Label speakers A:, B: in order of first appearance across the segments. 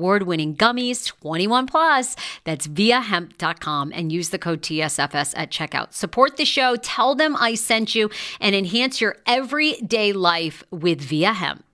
A: award winning gummies, 21 plus. That's viahemp.com and use the code TSFS at checkout. Support the show, tell them I sent you, and enhance your everyday life with Via Hemp.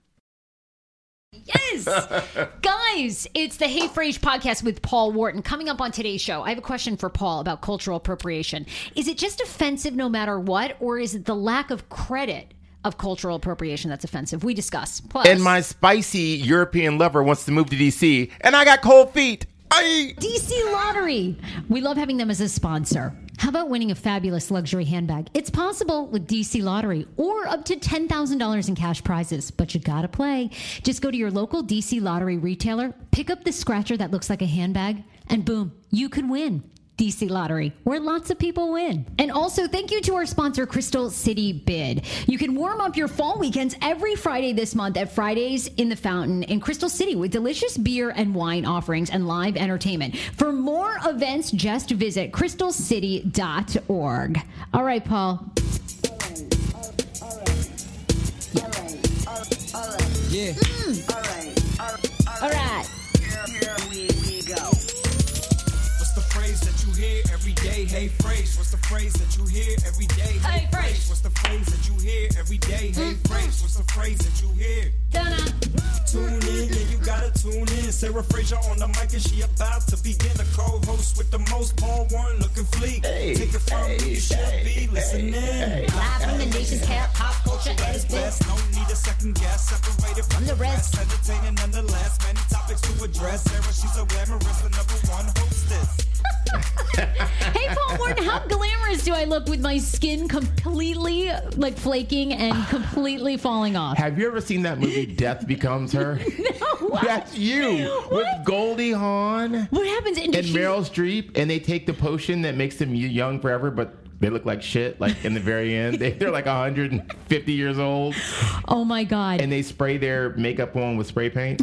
A: Yes. Guys, it's the Hey Frase podcast with Paul Wharton. Coming up on today's show, I have a question for Paul about cultural appropriation. Is it just offensive no matter what, or is it the lack of credit? Of cultural appropriation that's offensive. We discuss. Plus,
B: And my spicy European lover wants to move to DC, and I got cold feet. I
A: DC Lottery. We love having them as a sponsor. How about winning a fabulous luxury handbag? It's possible with DC Lottery or up to $10,000 in cash prizes, but you gotta play. Just go to your local DC Lottery retailer, pick up the scratcher that looks like a handbag, and boom, you can win. DC Lottery, where lots of people win. And also, thank you to our sponsor, Crystal City Bid. You can warm up your fall weekends every Friday this month at Fridays in the Fountain in Crystal City with delicious beer and wine offerings and live entertainment. For more events, just visit crystalcity.org. All right, Paul.
C: Mm.
A: All right.
C: Yeah. All right. What's hear every day? Hey, phrase. What's the phrase that you hear every day?
A: Hey, phrase.
C: What's the phrase that you hear every day? Hey, mm-hmm. phrase. What's the phrase that you hear? Tune in, yeah, you gotta tune in. Sarah Fraser on the mic and she about to begin. The co-host with the most Paul Wharton looking fleek. Take it from me, you should be listening.
A: Live from the nation's cap, pop culture at its best.
C: No need a second guess. Separated from
A: the rest.
C: Entertaining nonetheless. Many topics to address. Sarah, she's a glamorous, the number one hostess.
A: Hey, Paul Wharton, how glamorous do I look with my skin completely like flaking and completely falling off?
B: have you ever seen that movie Death Becomes Her?
A: No.
B: That's you with Goldie Hawn
A: What happens? And,
B: and
A: she-
B: Meryl Streep, and they take the potion that makes them young forever, but they look like shit. Like in the very end, they, they're like 150 years old,
A: Oh my god!
B: and they spray their makeup on with spray paint,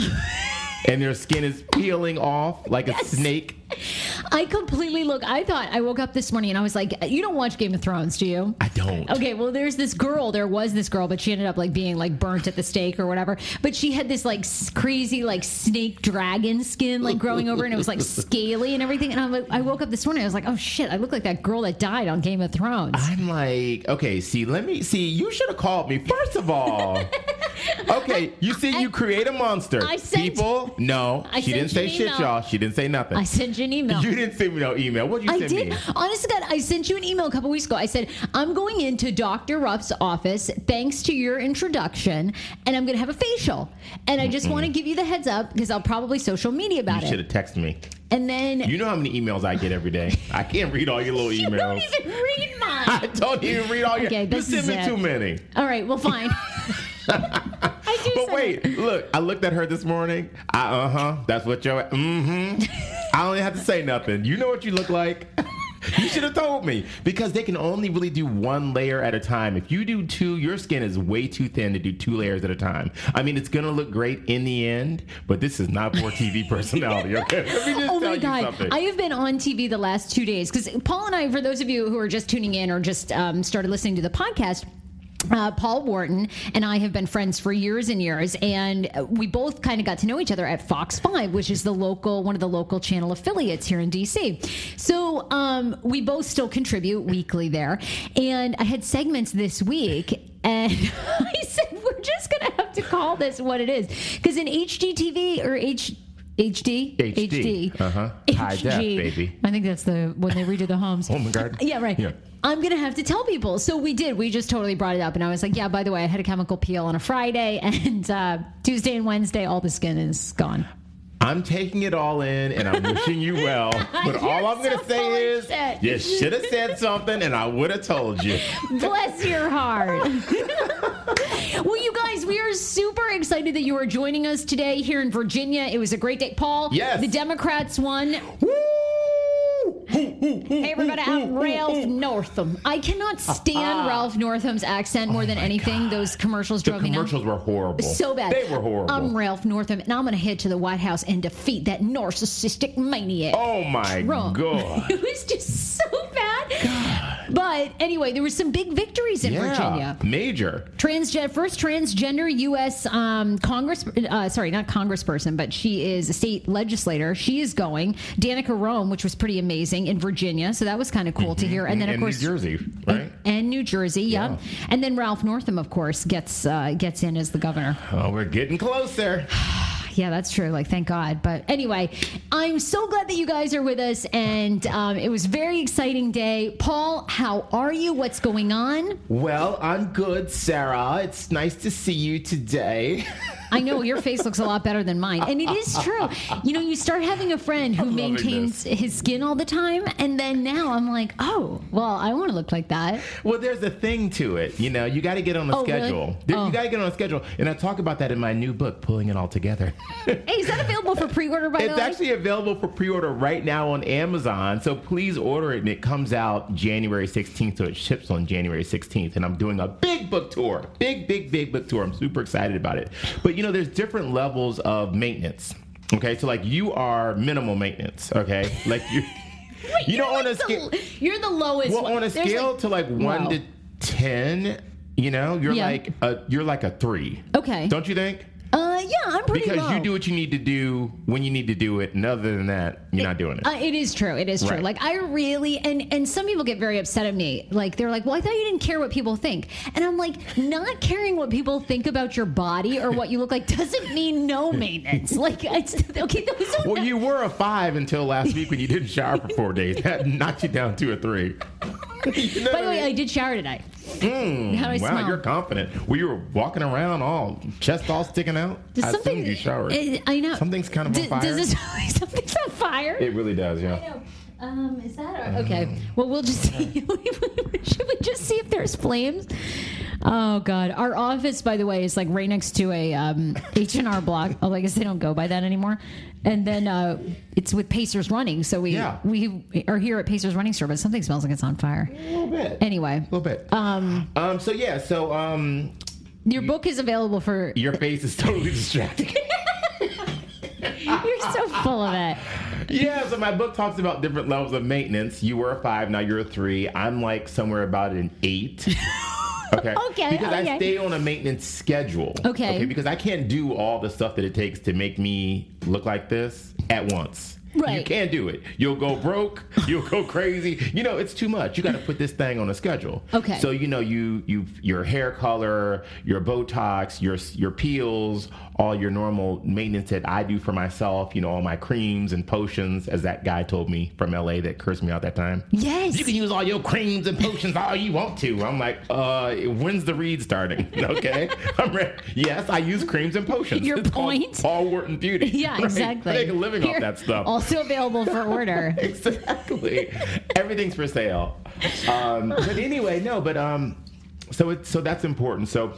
B: and their skin is peeling off like a snake.
A: I completely look. I thought I woke up this morning and I was like, "You don't watch Game of Thrones, do you?"
B: I don't.
A: Okay, well, there's this girl. There was this girl, but she ended up like being like burnt at the stake or whatever. But she had this like crazy like snake dragon skin like growing over, and it was like scaly and everything. And I'm like, I woke up this morning. I was like, oh shit, I look like that girl that died on Game of Thrones.
B: I'm like, okay, see, let me see. You should have called me first of all. okay, you see, you create a monster.
A: I sent-
B: People, no,
A: I
B: she didn't say shit, y'all. She didn't say nothing.
A: I sent you an email.
B: you didn't send me no email. What did you
A: I
B: send
A: did.
B: me?
A: Honest to God, I sent you an email a couple weeks ago. I said, I'm going into Dr. Ruff's office thanks to your introduction, and I'm going to have a facial. And I just want to mm-hmm. give you the heads up because I'll probably social media about it.
B: You should have texted me.
A: And then
B: You know how many emails I get every day. I can't read all your little emails.
A: you don't even read mine.
B: I don't even read all your.
A: Okay,
B: you send me
A: it.
B: too many.
A: All right, well, fine. I do
B: But wait,
A: it.
B: look, I looked at her this morning. I uh huh. That's what your mm-hmm. I don't even have to say nothing. You know what you look like. You should have told me because they can only really do one layer at a time. If you do two, your skin is way too thin to do two layers at a time. I mean, it's gonna look great in the end, but this is not for TV personality. Okay, let me just
A: Oh
B: tell
A: my God.
B: something.
A: I have been on TV the last two days because Paul and I, for those of you who are just tuning in or just um, started listening to the podcast, uh, Paul Wharton and I have been friends for years and years, and we both kind of got to know each other at Fox Five, which is the local one of the local channel affiliates here in DC. So um, we both still contribute weekly there, and I had segments this week, and I said we're just gonna have to call this what it is because in HGTV or H. HD,
B: HD. Uh-huh. High def, baby.
A: I think that's the when they redo the homes.
B: Oh my God.
A: Yeah, right.
B: Yeah.
A: I'm gonna have to tell people. So we did. We just totally brought it up, and I was like, "Yeah, by the way, I had a chemical peel on a Friday, and uh, Tuesday and Wednesday, all the skin is gone."
B: I'm taking it all in and I'm wishing you well. But all I'm going to say is
A: shit.
B: you should have said something and I would have told you.
A: Bless your heart. well, you guys, we are super excited that you are joining us today here in Virginia. It was a great day, Paul.
B: Yes.
A: the Democrats won. Hey, everybody, I'm Ralph Northam. I cannot stand Ralph Northam's accent more than anything. Those commercials
B: The
A: drove me nuts.
B: commercials were horrible.
A: So bad.
B: They were horrible.
A: I'm Ralph Northam, and I'm going to head to the White House and defeat that narcissistic maniac.
B: oh my
A: Trump.
B: god.
A: it was just so bad. But anyway, there were some big victories in
B: Yeah,
A: Virginia.
B: major.
A: Transgen- first transgender U.S. Um, Congress, uh, sorry, not Congressperson, but she is a state legislator. She is going. Danica Roem, which was pretty amazing in Virginia, so that was kind of cool to hear. And then of
B: in
A: course
B: New Jersey, right?
A: and New Jersey, yeah.
B: Yeah.
A: And then Ralph Northam, of course, gets uh, gets in as the governor.
B: Oh, we're getting closer.
A: Yeah, that's true. Like, thank God. But anyway, I'm so glad that you guys are with us, and um, it was a very exciting day. Paul, how are you? What's going on?
B: Well, I'm good, Sarah. It's nice to see you today.
A: I know your face looks a lot better than mine, and it is true. You know, you start having a friend who maintains his skin all the time, and then now I'm like, oh, well, I want to look like that.
B: well, there's a thing to it. You know, you got to get on a
A: Oh, really?
B: schedule. There-
A: Oh.
B: You got to get on a schedule. And I talk about that in my new book, Pulling It All Together.
A: Hey, is that available for pre-order? By the
B: It's
A: way,
B: actually available for pre-order right now on Amazon. So please order it, and it comes out January 16th. So it ships on January 16th. And I'm doing a big book tour, big, big, big book tour. I'm super excited about it. But you know, there's different levels of maintenance. Okay, so like you are minimal maintenance. Okay, like you, you
A: You're
B: know, on
A: like
B: a scale.
A: the, you're the lowest.
B: Well,
A: one.
B: on a
A: There's
B: scale
A: like-
B: to like one
A: Wow.
B: to ten, you know, you're
A: Yeah.
B: like a you're like a three.
A: Okay.
B: Don't you think?
A: Yeah, I'm pretty
B: Because
A: low.
B: you do what you need to do when you need to do it, and other than that, you're not doing it.
A: Uh, it is true. It is true.
B: Right.
A: Like I really and and some people get very upset at me. Like they're like, "Well, I thought you didn't care what people think." And I'm like, not caring what people think about your body or what you look like doesn't mean no maintenance. Like it's okay. Those
B: Well, you were a five until last week when you didn't shower for four days. That knocked you down to a three. You know
A: By the way,
B: I
A: did shower today. How do I
B: Mm, wow,
A: smell?
B: you're confident. We were walking around all chest all sticking out.
A: Does
B: I
A: something
B: assumed you showered.
A: Uh, I know
B: Something's kind of on fire.
A: Does this something's on fire?
B: it really does, yeah.
A: I know. Um, is that a- okay? Well, we'll just see. Should we just see if there's flames? Oh God, our office, by the way, is like right next to a um, H and R Block. Oh, I guess they don't go by that anymore. And then uh, it's with Pacers Running, so we
B: Yeah.
A: we are here at Pacers Running Store, but something smells like it's on fire.
B: A little bit.
A: Anyway,
B: a little bit. Um, um. So yeah. So um.
A: your book is available for.
B: Your face is totally distracting.
A: You're so full of it.
B: yeah. So my book talks about different levels of maintenance. You were a five. Now you're a three. I'm like somewhere about an eight. Okay.
A: Okay,
B: Because I stay on a maintenance schedule.
A: Okay.
B: Okay. Because I can't do all the stuff that it takes to make me look like this at once. You can't do it. You'll go broke. You'll go crazy. You know, it's too much. You got to put this thing on a schedule.
A: Okay.
B: So you know, you you your hair color, your Botox, your your peels, all your normal maintenance that I do for myself. You know, all my creams and potions, as that guy told me from LA that cursed me out that time.
A: Yes.
B: You can use all your creams and potions all you want to. I'm like, uh, when's the read starting? Okay. I'm ready. Yes, I use creams and potions.
A: Your
B: It's
A: point?
B: Paul Wharton Beauty.
A: Yeah,
B: right?
A: exactly.
B: I make a living off that stuff.
A: Also available for order.
B: exactly. Everything's for sale. Um, but anyway, no, but um, so it's so that's important. So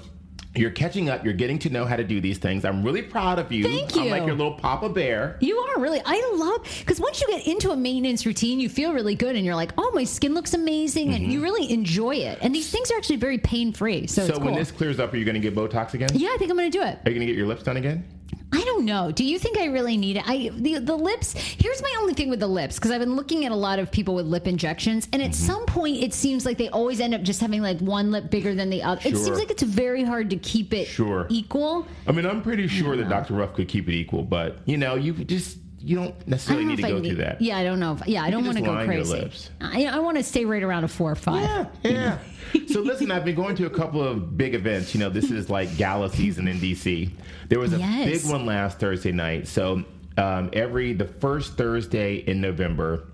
B: you're catching up. You're getting to know how to do these things. I'm really proud of you.
A: Thank you.
B: I'm like your little Papa Bear.
A: You are really. I love because once you get into a maintenance routine, you feel really good, and you're like, "Oh, my skin looks amazing," and you really enjoy it. And these things are actually very pain free, so,
B: Mm-hmm. So
A: it's cool.
B: when this clears up, are you going to get Botox again?
A: yeah, I think I'm going to do it.
B: Are you going to get your lips done again?
A: I don't know. Do you think I really need it? I the the lips. Here's my only thing with the lips because I've been looking at a lot of people with lip injections, and at
B: Mm-hmm.
A: some point, it seems like they always end up just having like one lip bigger than the other. It seems like it's very hard to keep it
B: Sure.
A: equal.
B: I mean, I'm pretty sure that Dr. Ruff could keep it equal, but you know, you just you don't necessarily
A: don't
B: need to go
A: need,
B: through that.
A: Yeah, I don't know. If, yeah, I don't want to go crazy. I, I want to stay right around a four or five.
B: Yeah, yeah. so listen, I've been going to a couple of big events. You know, this is like gala season in DC. There was a
A: Yes.
B: big one last Thursday night. So um, every the first Thursday in November.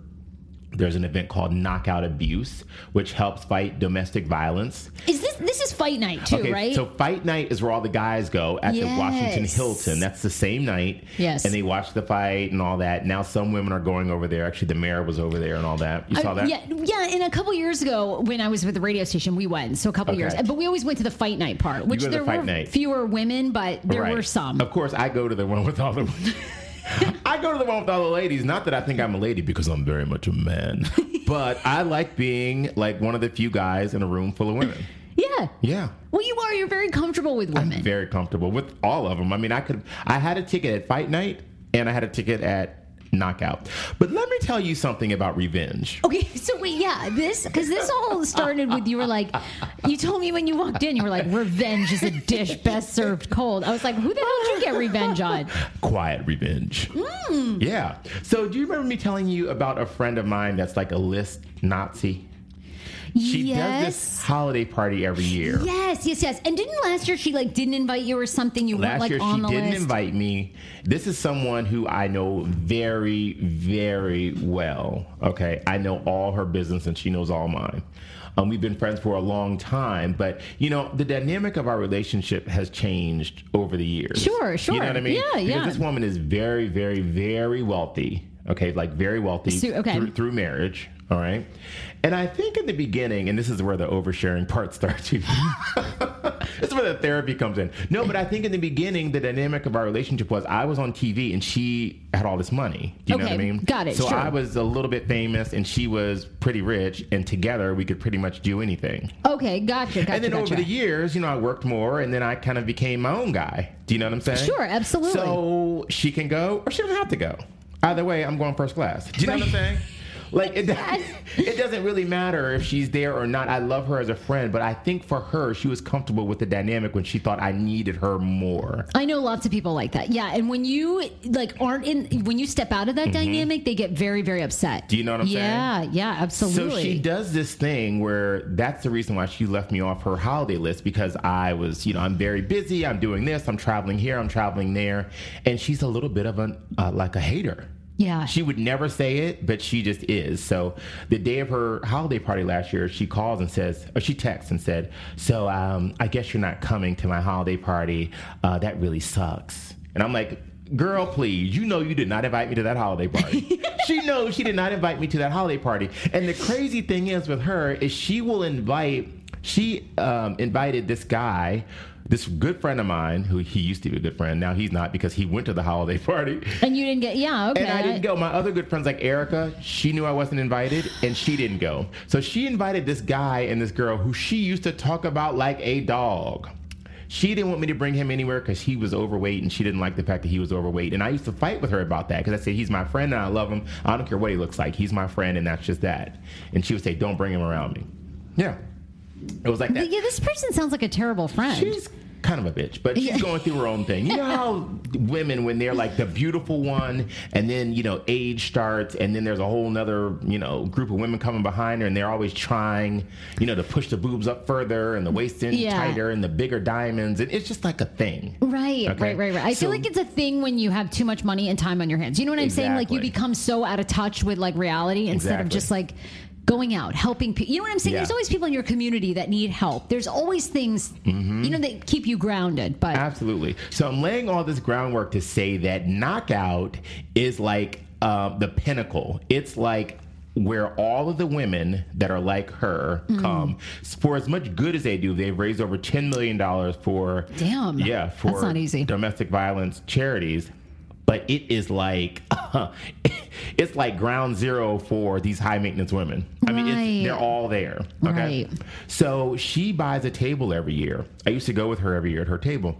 B: There's an event called Knockout Abuse, which helps fight domestic violence.
A: Is this this is fight night too,
B: Okay,
A: right?
B: so fight night is where all the guys go at the Washington Hilton. That's the same night.
A: Yes.
B: And they watch the fight and all that. Now some women are going over there. Actually, the mayor was over there and all that. You saw
A: Uh,
B: that?
A: Yeah, yeah. And a couple years ago, when I was with the radio station, we went. So a couple
B: Okay.
A: years, but we always went to the fight night part, which
B: the
A: there
B: fight
A: were
B: night.
A: fewer women, but there
B: Right.
A: were some.
B: Of course, I go to the one with all the. I go to the one with all the ladies. Not that I think I'm a lady because I'm very much a man, but I like being like one of the few guys in a room full of women.
A: Yeah.
B: Yeah.
A: Well, you are. You're very comfortable with women.
B: I'm very comfortable with all of them. I mean, I could. I had a ticket at Fight Night, and I had a ticket at Knockout. But let me tell you something about revenge.
A: Okay, so wait, yeah, this because this all started with you were like, you told me when you walked in, you were like, revenge is a dish best served cold. I was like, who the hell did you get revenge on?
B: Quiet revenge.
A: Mm.
B: Yeah. So, do you remember me telling you about a friend of mine that's like a list Nazi? She does this holiday party every year.
A: Yes, yes, yes. And didn't last year she like didn't invite you or something? You weren't
B: Last
A: like
B: year,
A: on
B: she
A: the
B: didn't
A: list.
B: invite me. This is someone who I know very, very well. Okay. I know all her business and she knows all mine. Um, we've been friends for a long time, but you know the dynamic of our relationship has changed over the years.
A: Sure, sure.
B: You know what I mean?
A: Yeah,
B: because
A: yeah.
B: This woman is very, very, very wealthy. Okay, like very wealthy
A: So- okay.
B: through, through marriage. All right, and I think in the beginning, and this is where the oversharing part starts. this is where the therapy comes in. No, but I think in the beginning, the dynamic of our relationship was I was on TV and she had all this money. Do you know what I mean?
A: got it,
B: So
A: sure.
B: I was a little bit famous and she was pretty rich, and together we could pretty much do anything.
A: Okay, gotcha, gotcha.
B: and then
A: gotcha.
B: over the years, you know, I worked more, and then I kind of became my own guy. Do you know what I'm saying?
A: Sure, absolutely.
B: So she can go, or she doesn't have to go. Either way, I'm going first class. Do you know what I'm saying? Like it, it doesn't really matter if she's there or not. I love her as a friend, but I think for her, she was comfortable with the dynamic when she thought I needed her more.
A: I know lots of people like that. Yeah, and when you like aren't in when you step out of that dynamic, they get very very upset.
B: Mm-hmm. Do you know what I'm saying?
A: yeah, Yeah, absolutely.
B: So she does this thing where that's the reason why she left me off her holiday list because I was, you know, I'm very busy. I'm doing this. I'm traveling here. I'm traveling there, and she's a little bit of an uh, like a hater.
A: Yeah.
B: She would never say it, but she just is. So the day of her holiday party last year, she calls and says, or she texts and said, "So um, I guess you're not coming to my holiday party. Uh, that really sucks." And I'm like. Girl, please, you know you did not invite me to that holiday party. she knows she did not invite me to that holiday party. And the crazy thing is with her is she will invite she um, invited this guy, this good friend of mine, who he used to be a good friend. Now he's not because he went to the holiday party.
A: And you didn't get, yeah, okay.
B: And I didn't go. My other good friends, like Erica, she knew I wasn't invited, and she didn't go. So she invited this guy and this girl who she used to talk about like a dog. She didn't want me to bring him anywhere because he was overweight, and she didn't like the fact that he was overweight. And I used to fight with her about that because I said he's my friend and I love him. I don't care what he looks like. He's my friend, and that's just that. And she would say, "Don't bring him around me." Yeah, it was like that.
A: Yeah, this person sounds like a terrible friend.
B: She's kind of a bitch, but she's going through her own thing. You know how women, when they're like the beautiful one, and then you know age starts, and then there's a whole nother you know group of women coming behind her, and they're always trying, you know, to push the boobs up further and the waist in
A: Yeah.
B: tighter and the bigger diamonds, and it's just like a thing.
A: Right,
B: Okay.
A: right, right, right. I feel like it's a thing when you have too much money and time on your hands. You know what I'm saying? Like you become so out of touch with like reality instead of just like going out helping people. You know what I'm saying?
B: Yeah.
A: There's always people in your community that need help. There's always things
B: Mm-hmm.
A: you know that keep you grounded. But
B: Absolutely. So I'm laying all this groundwork to say that knockout is like uh, the pinnacle. It's like where all of the women that are like her
A: Mm.
B: come for as much good as they do. They've raised over ten million dollars for
A: Damn.
B: yeah for
A: That's not easy.
B: domestic violence charities. But it is like it's like ground zero for these high maintenance women. I mean,
A: Right.
B: it's, they're all there. Okay.
A: Right.
B: So she buys a table every year. I used to go with her every year at her table.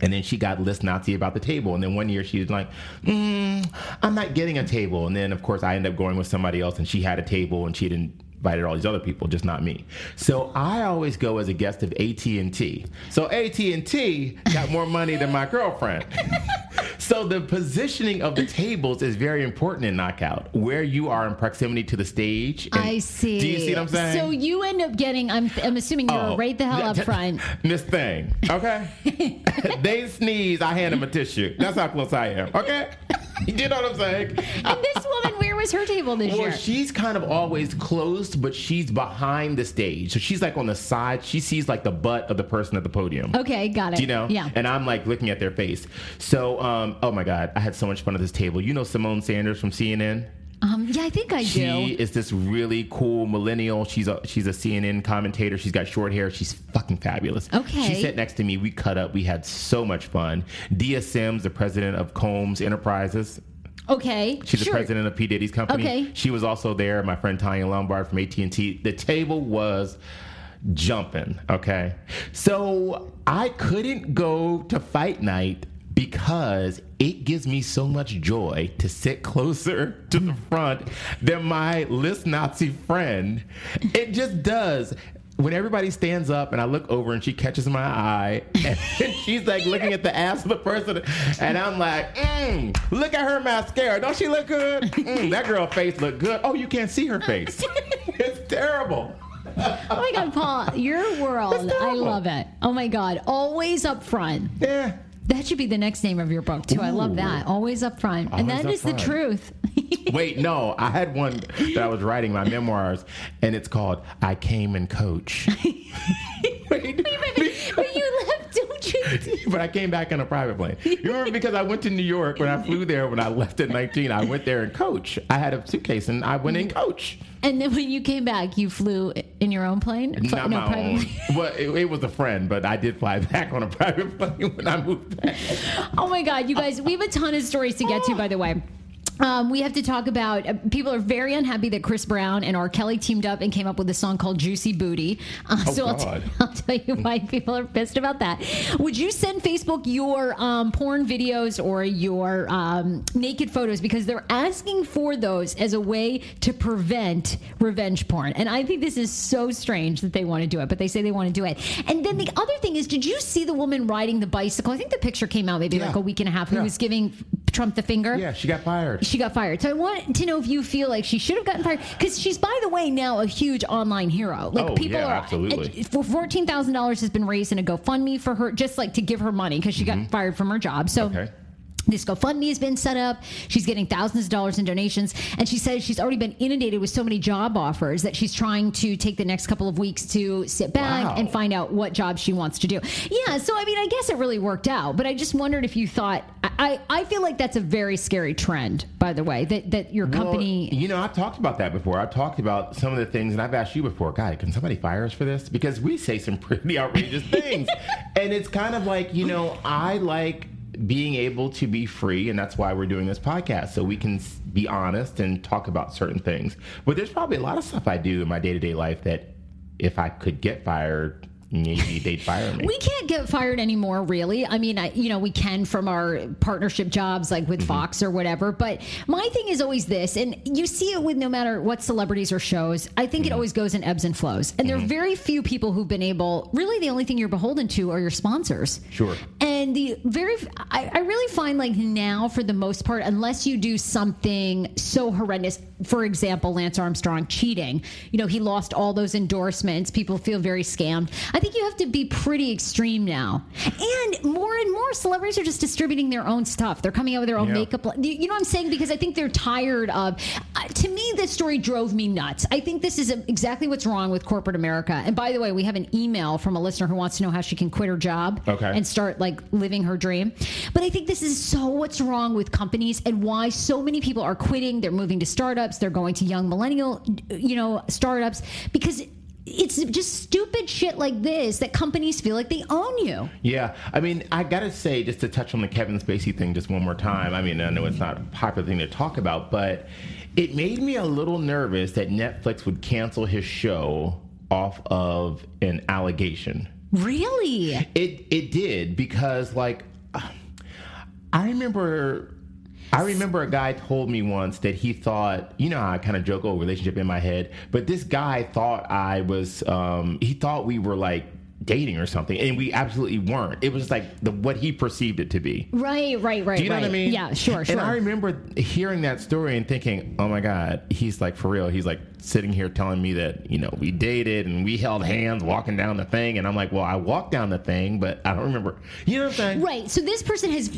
B: And then she got list Nazi about the table. And then one year she was like, mm, I'm not getting a table. And then, of course, I ended up going with somebody else and she had a table and she didn't invited all these other people, just not me. So I always go as a guest of AT&T. So AT&T got more money than my girlfriend. so the positioning of the tables is very important in Knockout, where you are in proximity to the stage. and-
A: I see.
B: Do you see what I'm saying?
A: So you end up getting. I'm. I'm assuming you're
B: Oh,
A: right the hell up front.
B: This thing, okay? they sneeze, I hand them a tissue. That's how close I am, okay? you know what I'm saying?
A: And this woman, was her table this
B: Well,
A: year?
B: she's kind of always closed, but she's behind the stage. So she's like on the side. She sees like the butt of the person at the podium.
A: okay, got it.
B: Do you know?
A: Yeah.
B: And I'm like looking at their face. So, um, oh my God, I had so much fun at this table. You know Symone Sanders from CNN?
A: Um, yeah, I think I
B: She
A: do.
B: She is this really cool millennial. She's a she's a CNN commentator. She's got short hair. She's fucking fabulous.
A: Okay.
B: She sat next to me. We cut up. We had so much fun. Dia Simms, the president of Combs Enterprises.
A: Okay,
B: She's
A: sure.
B: the president of P Diddy's company.
A: Okay.
B: She was also there. My friend Tanya Lombard from AT and T. The table was jumping. Okay, so I couldn't go to fight night because it gives me so much joy to sit closer to the front than my list Nazi friend. It just does. When everybody stands up and I look over and she catches my eye and she's like looking at the ass of the person and I'm like, mm, look at her mascara. Don't she look good? Mm, that girl face look good. Oh, you can't see her face. it's terrible.
A: Oh my God, Paul, your world. I love it. Oh my God, always up front.
B: Yeah.
A: That should be the next name of your book too. I love that. Always up front, and
B: Always
A: that
B: up
A: is
B: front.
A: the truth.
B: Wait, no. I had one that I was writing my memoirs, and it's called "I Came and Coach." Wait,
A: but you left, don't you?
B: but I came back in a private plane. You remember because I went to New York when I flew there. When I left at 19, I went there and coach. I had a suitcase and I went in mm-hmm. coach.
A: And then when you came back, you flew in your own plane.
B: Not
A: no,
B: my
A: private
B: own.
A: plane.
B: Well, it, it was a friend, but I did fly back on a private plane when I moved back.
A: Oh my God, you guys, we have a ton of stories to get to, by the way. Um, we have to talk about uh, people are very unhappy that Chris Brown and R. Kelly teamed up and came up with a song called Juicy Booty. Uh,
B: Oh,
A: so I'll, t-. I'll tell you why people are pissed about that. Would you send Facebook your um, porn videos or your um, naked photos because they're asking for those as a way to prevent revenge porn? And I think this is so strange that they want to do it, but they say they want to do it. And then the other thing is, did you see the woman riding the bicycle? I think the picture came out maybe
B: Yeah.
A: like a week and a half. Who
B: Yeah.
A: was giving Trump the finger?
B: Yeah, she got fired.
A: She got fired. So I want to know if you feel like she should have gotten fired because she's, by the way, now a huge online hero. Like
B: Oh,
A: people
B: yeah,
A: are
B: absolutely.
A: For fourteen thousand dollars has been raised in a GoFundMe for her, just like to give her money because she got mm-hmm. fired from her job. So.
B: Okay.
A: This GoFundMe has been set up. She's getting thousands of dollars in donations. And she says she's already been inundated with so many job offers that she's trying to take the next couple of weeks to sit back
B: Wow.
A: and find out what job she wants to do. Yeah, so I mean, I guess it really worked out. But I just wondered if you thought, I, I feel like that's a very scary trend, by the way, that, that your company.
B: Well, you know, I've talked about that before. I've talked about some of the things, and I've asked you before, God, can somebody fire us for this? Because we say some pretty outrageous things. and it's kind of like, you know, I like being able to be free, and that's why we're doing this podcast, so we can be honest and talk about certain things. But there's probably a lot of stuff I do in my day to day life that if I could get fired, maybe they'd fire me.
A: We can't get fired anymore, really. I mean, I, you know, we can from our partnership jobs, like with mm-hmm. Fox or whatever. But my thing is always this, and you see it with no matter what celebrities or shows. I think it mm-hmm. always goes in ebbs and flows, and there are mm-hmm. very few people who've been able. Really, the only thing you're beholden to are your sponsors.
B: Sure.
A: And the very, I, I really find like now, for the most part, unless you do something so horrendous, for example, Lance Armstrong cheating, you know, he lost all those endorsements. People feel very scammed. I think you have to be pretty extreme now. And more and more celebrities are just distributing their own stuff. They're coming out with their own
B: Yeah.
A: makeup. You know what I'm saying? Because I think they're tired of. Uh, to me, this story drove me nuts. I think this is exactly what's wrong with corporate America. And by the way, we have an email from a listener who wants to know how she can quit her job
B: Okay.
A: and start like living her dream. But I think this is so what's wrong with companies and why so many people are quitting. They're moving to startups. They're going to young millennial, you know, startups because it's just stupid shit like this that companies feel like they own you.
B: Yeah, I mean, I gotta say, just to touch on the Kevin Spacey thing just one more time. I mean, I know it's not a popular thing to talk about, but it made me a little nervous that Netflix would cancel his show off of an allegation.
A: Really?
B: It it did because like I remember I remember a guy told me once that he thought, you know, I kind of joke over relationship in my head, but this guy thought I was, um, he thought we were like dating or something, and we absolutely weren't. It was like the what he perceived it to be.
A: Right, right, right.
B: Do you know
A: right.
B: what I mean?
A: Yeah, sure, sure.
B: And I remember hearing that story and thinking, oh my God, he's like for real. He's like sitting here telling me that, you know, we dated and we held hands walking down the thing. And I'm like, well, I walked down the thing, but I don't remember. You know what I'm saying?
A: Right. So this person has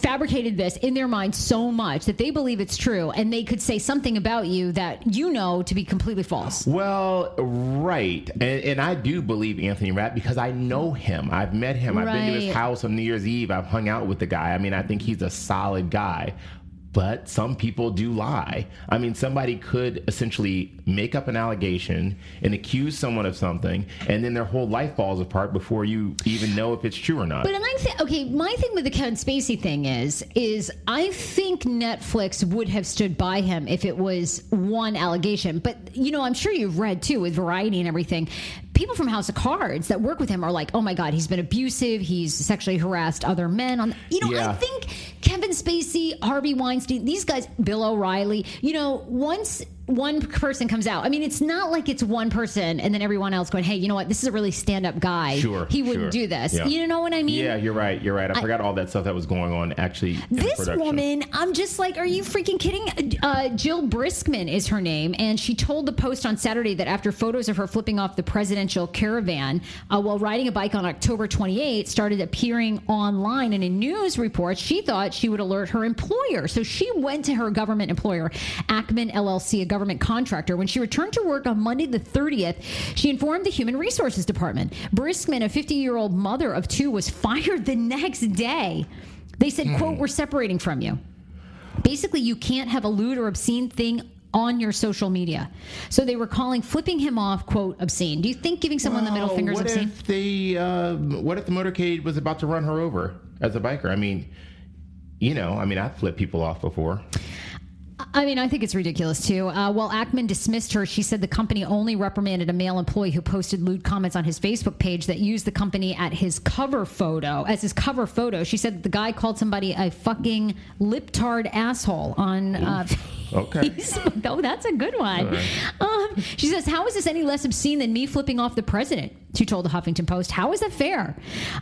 A: fabricated this in their mind so much that they believe it's true, and they could say something about you that you know to be completely false.
B: Well, right. And, and I do believe Anthony Rapp because I know him. I've met him. I've been to his house on New Year's Eve. I've hung out with the guy. I mean, I think he's a solid guy. But some people do lie. I mean, somebody could essentially make up an allegation and accuse someone of something, and then their whole life falls apart before you even know if it's true or not.
A: But I think okay, my thing with the Kevin Spacey thing is is I think Netflix would have stood by him if it was one allegation. But you know, I'm sure you've read too with Variety and everything. People from House of Cards that work with him are like, "Oh my God, he's been abusive. He's sexually harassed other men." On you know, I think Kevin Spacey, Harvey Weinstein, these guys, Bill O'Reilly. You know, once one person comes out, I mean, it's not like it's one person and then everyone else going, "Hey, you know what? This is a really stand-up guy.
B: Sure,
A: he wouldn't
B: sure.
A: do this."
B: Yeah.
A: You know what I mean?
B: yeah, you're right. You're right. I, forgot all that stuff that was going on actually.
A: This woman, I'm just like, are you freaking kidding? Uh, Jill Briskman is her name, and she told the Post on Saturday that after photos of her flipping off the presidential caravan uh, while riding a bike on October 28 started appearing online and in news reports, she thought she would alert her employer. So she went to her government employer, Ackman LLC, a government contractor. When she returned to work on Monday the 30th, she informed the Human Resources Department. Briskman, a 50 year old mother of two, was fired the next day. They said, quote, we're separating from you. Basically, you can't have a lewd or obscene thing on your social media. So they were calling flipping him off, quote, obscene. Do you think giving someone the middle
B: Well,
A: finger is obscene?
B: If the, um, what if the motorcade was about to run her over as a biker? I mean, you know, I mean, I've flipped people off before.
A: I mean, I think it's ridiculous too. Uh, while Ackman dismissed her, she said the company only reprimanded a male employee who posted lewd comments on his Facebook page that used the company at his cover photo as his cover photo. She said that the guy called somebody a fucking liptard asshole on. Uh,
B: Okay.
A: Oh, that's a good one. Um, she says, "How is this any less obscene than me flipping off the president?" She told the Huffington Post. How is that fair?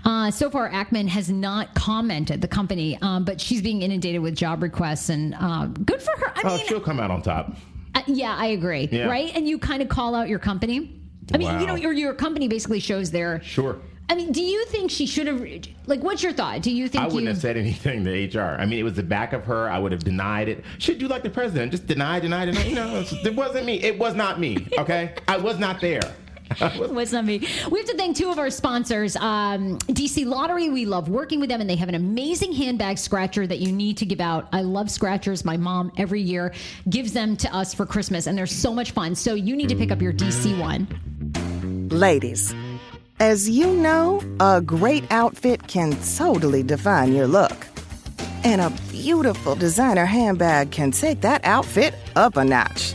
A: Uh, so far, Ackman has not commented. The company, um, but she's being inundated with job requests, and uh, good for her. I
B: Oh,
A: mean,
B: she'll come out on top.
A: uh, yeah, I agree.
B: Yeah.
A: Right, and you kind of call out your company. I mean, you know,
B: Wow.
A: your your company basically shows their
B: Sure.
A: I mean, do you think she should have? Like, what's your thought? Do you think
B: I wouldn't
A: you?
B: have said anything to HR. I mean, it was the back of her. I would have denied it. Should do like the president, just deny, deny, deny. You know, it wasn't me. It was not me. Okay, I was not there.
A: What's not me? We have to thank two of our sponsors, um, DC Lottery. We love working with them, and they have an amazing handbag scratcher that you need to give out. I love scratchers. My mom every year gives them to us for Christmas, and they're so much fun. So you need to pick up your DC one.
D: Ladies, as you know, a great outfit can totally define your look. And a beautiful designer handbag can take that outfit up a notch.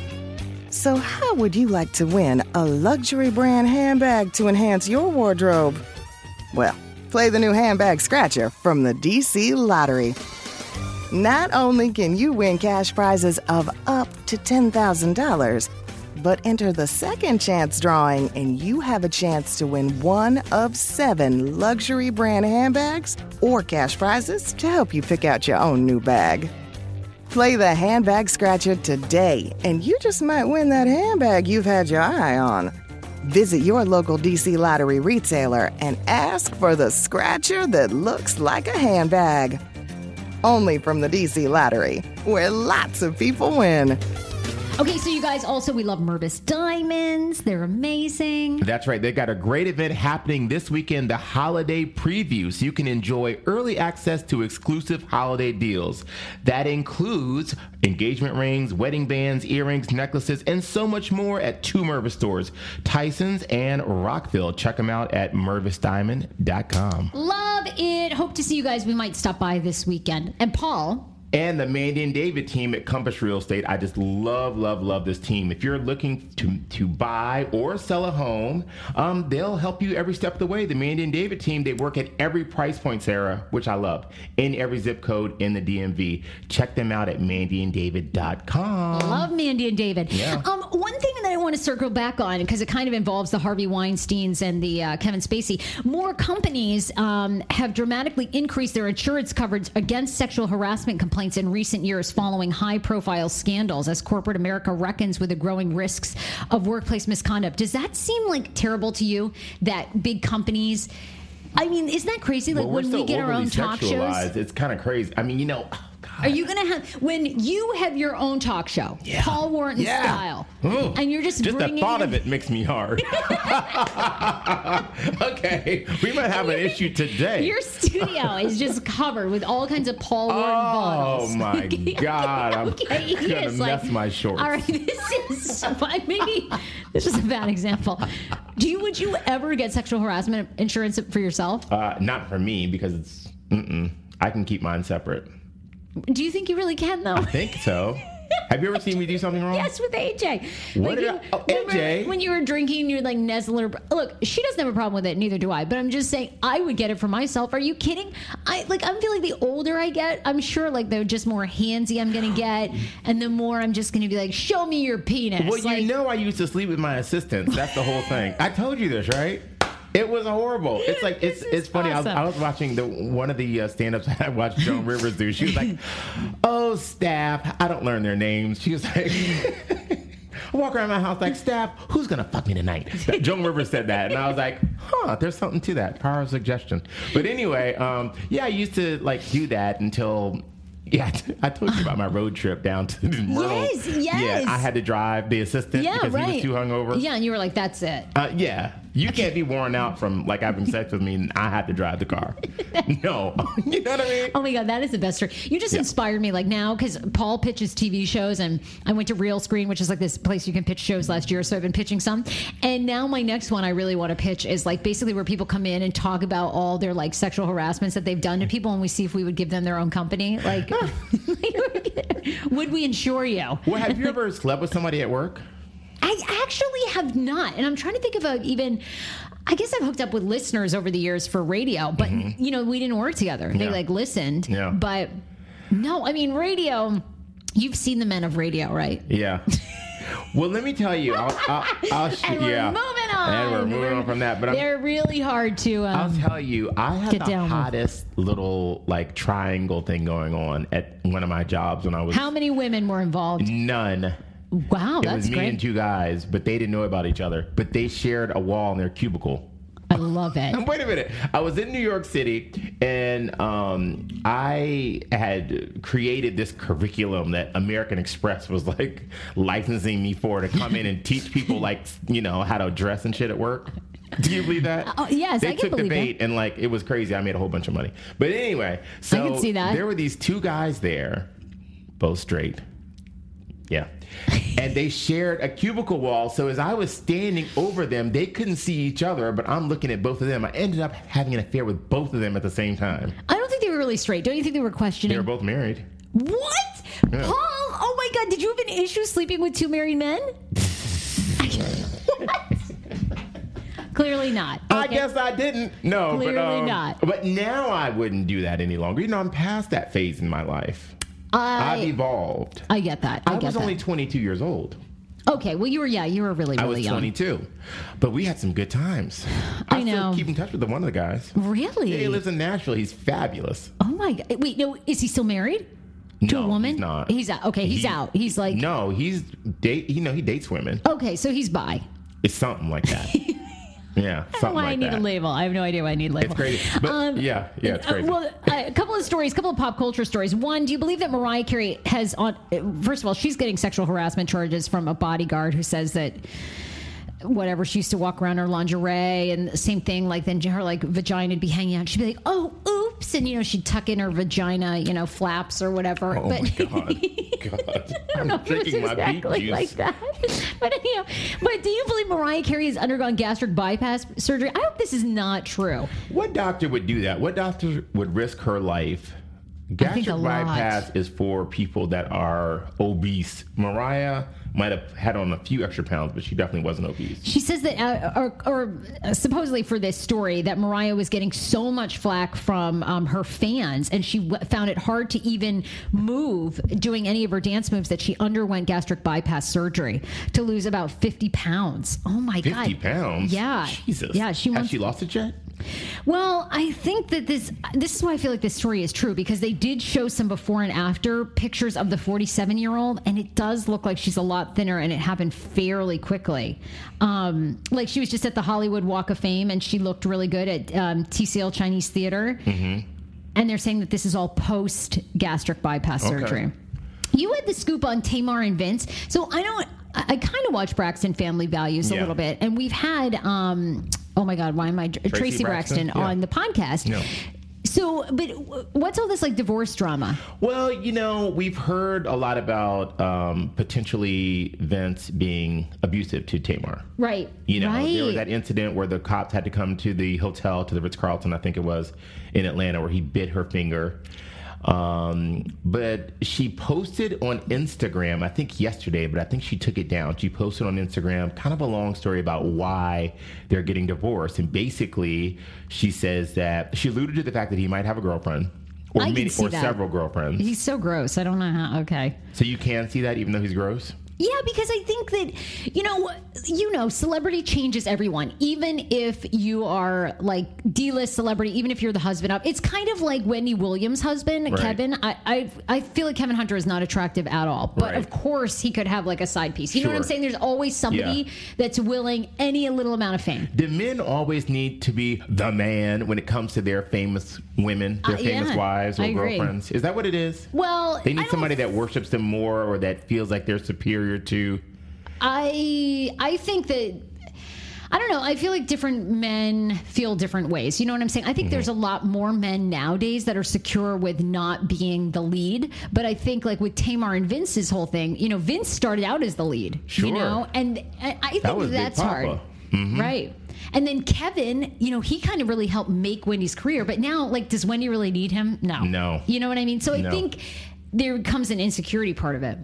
D: So, how would you like to win a luxury brand handbag to enhance your wardrobe? Well, play the new handbag scratcher from the DC Lottery. Not only can you win cash prizes of up to $10,000, but enter the second chance drawing and you have a chance to win one of seven luxury brand handbags or cash prizes to help you pick out your own new bag. Play the handbag scratcher today, and you just might win that handbag you've had your eye on. Visit your local DC Lottery retailer and ask for the scratcher that looks like a handbag. Only from the DC Lottery, where lots of people win.
A: Okay, so you guys also we love Mervis Diamonds. They're amazing.
B: That's right. They got a great event happening this weekend, the holiday preview, so you can enjoy early access to exclusive holiday deals. That includes engagement rings, wedding bands, earrings, necklaces, and so much more at two Mervis stores, Tyson's and Rockville. Check them out at mervisdiamond.com.
A: Love it. Hope to see you guys. We might stop by this weekend. And Paul,
B: and the Mandy and David team at Compass Real Estate. I just love, love, love this team. If you're looking to to buy or sell a home, um, they'll help you every step of the way. The Mandy and David team, they work at every price point, Sarah, which I love, in every zip code in the DMV. Check them out at mandyanddavid.com.
A: love Mandy and David.
B: Yeah.
A: Um, one thing that I want to circle back on because it kind of involves the Harvey Weinstein's and the uh, Kevin Spacey. More companies um, have dramatically increased their insurance coverage against sexual harassment complaints in recent years following high-profile scandals as corporate America reckons with the growing risks of workplace misconduct. Does that seem like terrible to you that big companies? I mean, isn't that crazy? Like
B: Well,
A: when we get our own talk shows.
B: It's kind of crazy. I mean, you know.
A: Are you gonna have when you have your own talk show,
B: Yeah.
A: Paul Wharton
B: Yeah.
A: style,
B: Mm.
A: and you're just
B: Just the thought of it makes me hard. okay, we might have an issue today.
A: Your studio is just covered with all kinds of Paul Wharton
B: Oh
A: bottles.
B: my God! I'm
A: Okay,
B: gonna
A: is
B: mess
A: like-
B: my shorts.
A: All right, this is. Maybe this is a bad example. Do you would you ever get sexual harassment insurance for yourself?
B: Uh, not for me because it's. I can keep mine separate.
A: Do you think you really can though?
B: I think so. have you ever seen me do something wrong?
A: Yes, with AJ.
B: What did
A: you,
B: I- oh, AJ?
A: When you were drinking, you're like nuzzler. Look, she doesn't have a problem with it. Neither do I. But I'm just saying, I would get it for myself. Are you kidding? I like. I'm feeling the older I get, I'm sure like the just more handsy I'm gonna get, and the more I'm just gonna be like, show me your penis.
B: Well,
A: like,
B: you know, I used to sleep with my assistants. That's the whole thing. I told you this, right? It was horrible. It's like it's it's funny. I, was. I was watching the one of the uh, stand-ups I watched Joan Rivers do. She was like, "Oh, staff, I don't learn their names." She was like. I walk around my house like, staff, who's gonna fuck me tonight? Joan Rivers said that, and I was like, huh, there's something to that. Power of suggestion. But anyway, um, yeah, I used to like do that until. Yeah, I told you about my road trip down to Myrtle.
A: Yes, yes.
B: Yeah, I had to drive the assistant
A: yeah,
B: because
A: right.
B: he was too hungover.
A: Yeah, and you were like, that's it.
B: Uh, yeah, you can't be worn out from like having sex with me, and I have to drive the car. no, you know what I mean?
A: Oh my god, that is the best story. You just inspired me like now because Paul pitches TV shows and I went to Realscreen, which is like this place you can pitch shows last year. So I've been pitching some, and now my next one I really want to pitch is like basically where people come in and talk about all their like sexual harassments that they've done to people, and we see if we would give them their own company. Like, would we insure you?
B: Well, have you ever slept with somebody at work?
A: I actually have not, and I'm trying to think of a even. I guess I've hooked up with listeners over the years for radio, but you know we didn't work together. They
B: Yeah.
A: like listened,
B: Yeah.
A: but no, I mean radio. You've seen the men of radio, right?
B: Yeah. Well, let me tell you, I'll, I'll, I'll sh-
A: And we're
B: yeah,
A: moving on.
B: and we're moving on from that. But I'm,
A: they're really hard to.
B: I'll
A: Um,
B: tell you, I had the
A: with.
B: hottest little like triangle thing going on at one of my jobs when I was
A: how many women were involved?
B: none.
A: Wow,
B: It
A: that's
B: was me
A: great.
B: and two guys, but they didn't know about each other. But they shared a wall in their cubicle.
A: I love it.
B: Wait a minute. I was in New York City and um, I had created this curriculum that American Express was like licensing me for to come in and teach people like you know how to dress and shit at work. Do you believe that?
A: Oh, yes,
B: they
A: I can
B: took the
A: believe
B: bait and like it was crazy. I made a whole bunch of money. But anyway, so
A: can see that.
B: there were these two guys there, both straight. Yeah. and they shared a cubicle wall. So as I was standing over them, they couldn't see each other, but I'm looking at both of them. I ended up having an affair with both of them at the same time.
A: I don't think they were really straight. Don't you think they were questioning?
B: They were both married.
A: What?
B: Yeah.
A: Paul? Oh my God! Did you have an issue sleeping with two married men? Clearly not.
B: I guess I didn't. No,
A: Clearly
B: but um,
A: not.
B: But now I wouldn't do that any longer. You know, I'm past that phase in my life. I've evolved.
A: I get that. I,
B: I,
A: get
B: was
A: that.
B: only 22 years old.
A: okay. Well, you were. Yeah, you were really,
B: I
A: really
B: was
A: young.
B: 22, but we had some good times.
A: I
B: still
A: know.
B: keep in touch with the, one of the guys.
A: Really?
B: Yeah, he lives in Nashville. He's fabulous.
A: oh my God! Wait, no. Is he still married to
B: No,
A: a woman?
B: He's not.
A: He's out. Okay, he's
B: He-
A: out. He's like.
B: No, he's date. You know, he dates women.
A: Okay, so he's bi.
B: It's something like that. yeah,
A: I don't know
B: something
A: why I need
B: that.
A: a label. I have no idea why I need a label.
B: It's crazy. But
A: Um,
B: yeah, yeah, it's
A: Uh,
B: crazy.
A: well, a couple of stories, a couple of pop culture stories. One, do you believe that Mariah Carey has on? uh, First of all, she's getting sexual harassment charges from a bodyguard who says that whatever she used to walk around her lingerie and the same thing like then her like vagina would be hanging out she'd be like oh oops and you know she'd tuck in her vagina you know flaps or whatever
B: oh
A: but
B: my god, god!
A: I don't know
B: I'm
A: if it was
B: drinking my beet
A: exactly like that. But anyhow, but do you believe Mariah Carey has undergone gastric bypass surgery? I hope this is not true.
B: What doctor would do that? What doctor would risk her life? Gastric
A: lot.
B: bypass is for people that are obese. Mariah might have had on a few extra pounds, but she definitely wasn't obese.
A: She says that, uh, or, or uh, supposedly for this story, that Mariah was getting so much flack from um, her fans, and she w- found it hard to even move doing any of her dance moves that she underwent gastric bypass surgery to lose about 50 pounds. Oh my God.
B: 50 pounds?
A: Yeah.
B: Jesus.
A: Yeah. She
B: Has
A: wants
B: she lost it yet?
A: Well, I think that this this is why I feel like this story is true because they did show some before and after pictures of the 47 year old, and it does look like she's a lot thinner, and it happened fairly quickly. Um, like she was just at the Hollywood Walk of Fame, and she looked really good at um, TCL Chinese Theater, and they're saying that this is all post gastric bypass
B: Okay.
A: surgery. You had the scoop on Tamar and Vince, so I don't. I, I kind of watch Braxton Family Values a
B: Yeah.
A: little bit, and we've had. um Oh my God! Why am I Traci, Braxton,
B: Braxton? Yeah.
A: on the podcast?
B: Yeah.
A: So, but what's all this like divorce drama?
B: Well, you know, we've heard a lot about um, potentially Vince being abusive to Tamar.
A: Right.
B: You know,
A: right.
B: there was that incident where the cops had to come to the hotel, to the Ritz Carlton, I think it was, in Atlanta, where he bit her finger. Um, but she posted on Instagram, I think yesterday, but I think she took it down. She posted on Instagram kind of a long story about why they're getting divorced. And basically, she says that she alluded to the fact that he might have a girlfriend. Or, many, or several girlfriends.
A: He's so gross. I don't know how. Okay.
B: so you can see that even though he's gross?
A: Yeah, because I think that you know, you know, celebrity changes everyone. Even if you are like D-list celebrity, even if you're the husband of, it's kind of like Wendy Williams' husband,
B: Right.
A: Kevin. I, I I feel like Kevin Hunter is not attractive at all, but
B: Right.
A: of course he could have like a side piece. You know what I'm saying? There's always somebody
B: Yeah.
A: that's willing any little amount of fame.
B: Do men always need to be the man when it comes to their famous women, their
A: Uh,
B: famous
A: yeah,
B: wives or girlfriends? Is that what it is?
A: Well,
B: They need somebody that worships them more or that feels like they're superior to.
A: I I think that I don't know. I feel like different men feel different ways. You know what I'm saying? I
B: Mm-hmm.
A: think there's a lot more men nowadays that are secure with not being the lead. But I think like with Tamar and Vince's whole thing, you know, Vince started out as the lead.
B: Sure.
A: You know, and I, I think
B: That
A: that's hard.
B: Mm-hmm.
A: Right. And then Kevin, you know, he kind of really helped make Wendy's career. But now, like, does Wendy really need him? No.
B: No.
A: You know what I mean? So I
B: No.
A: think there comes an insecurity part of it.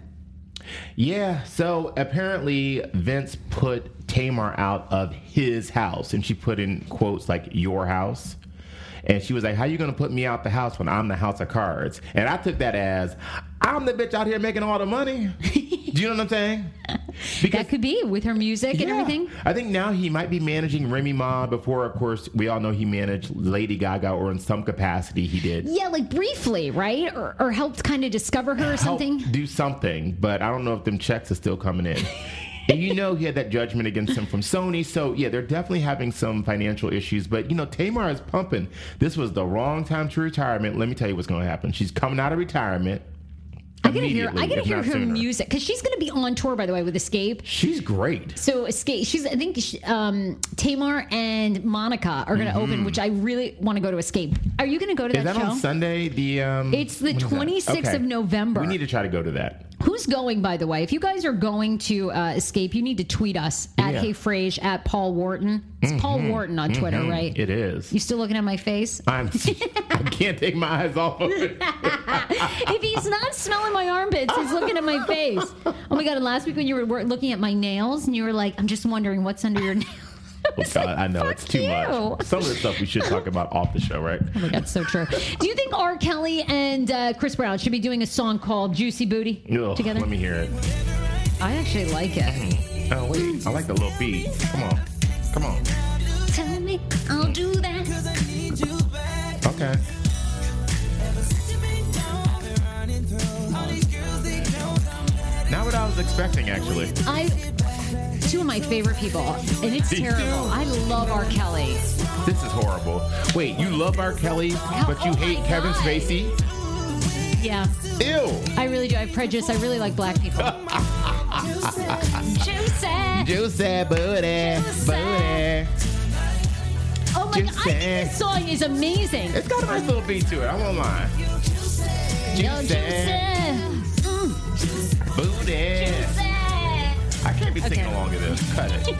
B: Yeah, so apparently Vince put Tamar out of his house, and she put in quotes like "your house," and she was like, "How you gonna put me out the house when I'm the house of cards?" And I took that as I'm the bitch out here making all the money. Do you know what I'm saying?
A: That could be with her music and everything.
B: I think now he might be managing Remy Ma. Before, of course, we all know he managed Lady Gaga, or in some capacity he did.
A: Yeah, like briefly, right? Or, or helped kind of discover her or
B: Help
A: something.
B: do something, but I don't know if them checks are still coming in. and you know he had that judgment against him from Sony. So yeah, they're definitely having some financial issues. But you know, Tamar is pumping. This was the wrong time to retirement. Let me tell you what's going to happen. She's coming out of retirement.
A: I gotta hear. I gotta hear her
B: sooner.
A: music because she's gonna be on tour. By the way, with Xscape.
B: She's great.
A: So Xscape. She's. I think she, um, Tamar and Monica are gonna open, which I really want to go to Xscape. Are you gonna go to
B: Mm-hmm. Is
A: that
B: that
A: show?
B: on Sunday? The um,
A: It's the
B: that?
A: 26th
B: Okay.
A: of November.
B: We need to try to go to that.
A: Who's going, by the way? If you guys are going to uh, Xscape, you need to tweet us at
B: Yeah.
A: Hey Frase at Paul Wharton. It's Paul Wharton on Twitter, right?
B: Mm-hmm. It is.
A: You still looking at my face?
B: I'm. I can't take my eyes off of it.
A: if he's not smelling my armpits, he's looking at my face. Oh my god! And last week when you were looking at my nails, and you were like, "I'm just wondering what's under your nails."
B: Oh, God, I know it's too
A: you.
B: much. Some of the stuff we should talk about off the show, right?
A: Oh my god, so true. Do you think R. Kelly and uh, Chris Brown should be doing a song called "Juicy Booty"
B: Ugh,
A: together?
B: Let me hear it.
A: I actually like it.
B: Oh wait, I like the little beat. Come on, come on.
A: Tell me I'll do that.
B: Okay. Not what I was expecting, actually.
A: I two of my favorite people, and it's terrible. I love R. Kelly.
B: This is horrible. Wait, you love R. Kelly, but you
A: oh
B: hate Kevin
A: God.
B: Spacey?
A: Yeah,
B: Ew.
A: I really do. I have prejudice. I really like black people. Juicy.
B: Juicy booty, booty.
A: Oh my god, I think this song is amazing.
B: It's got a nice little beat to it. I won't lie.
A: Yo,
B: Juicy
A: juicy.
B: booty.
A: Juicy.
B: I can't be singing
A: Okay.
B: along to this. Cut it.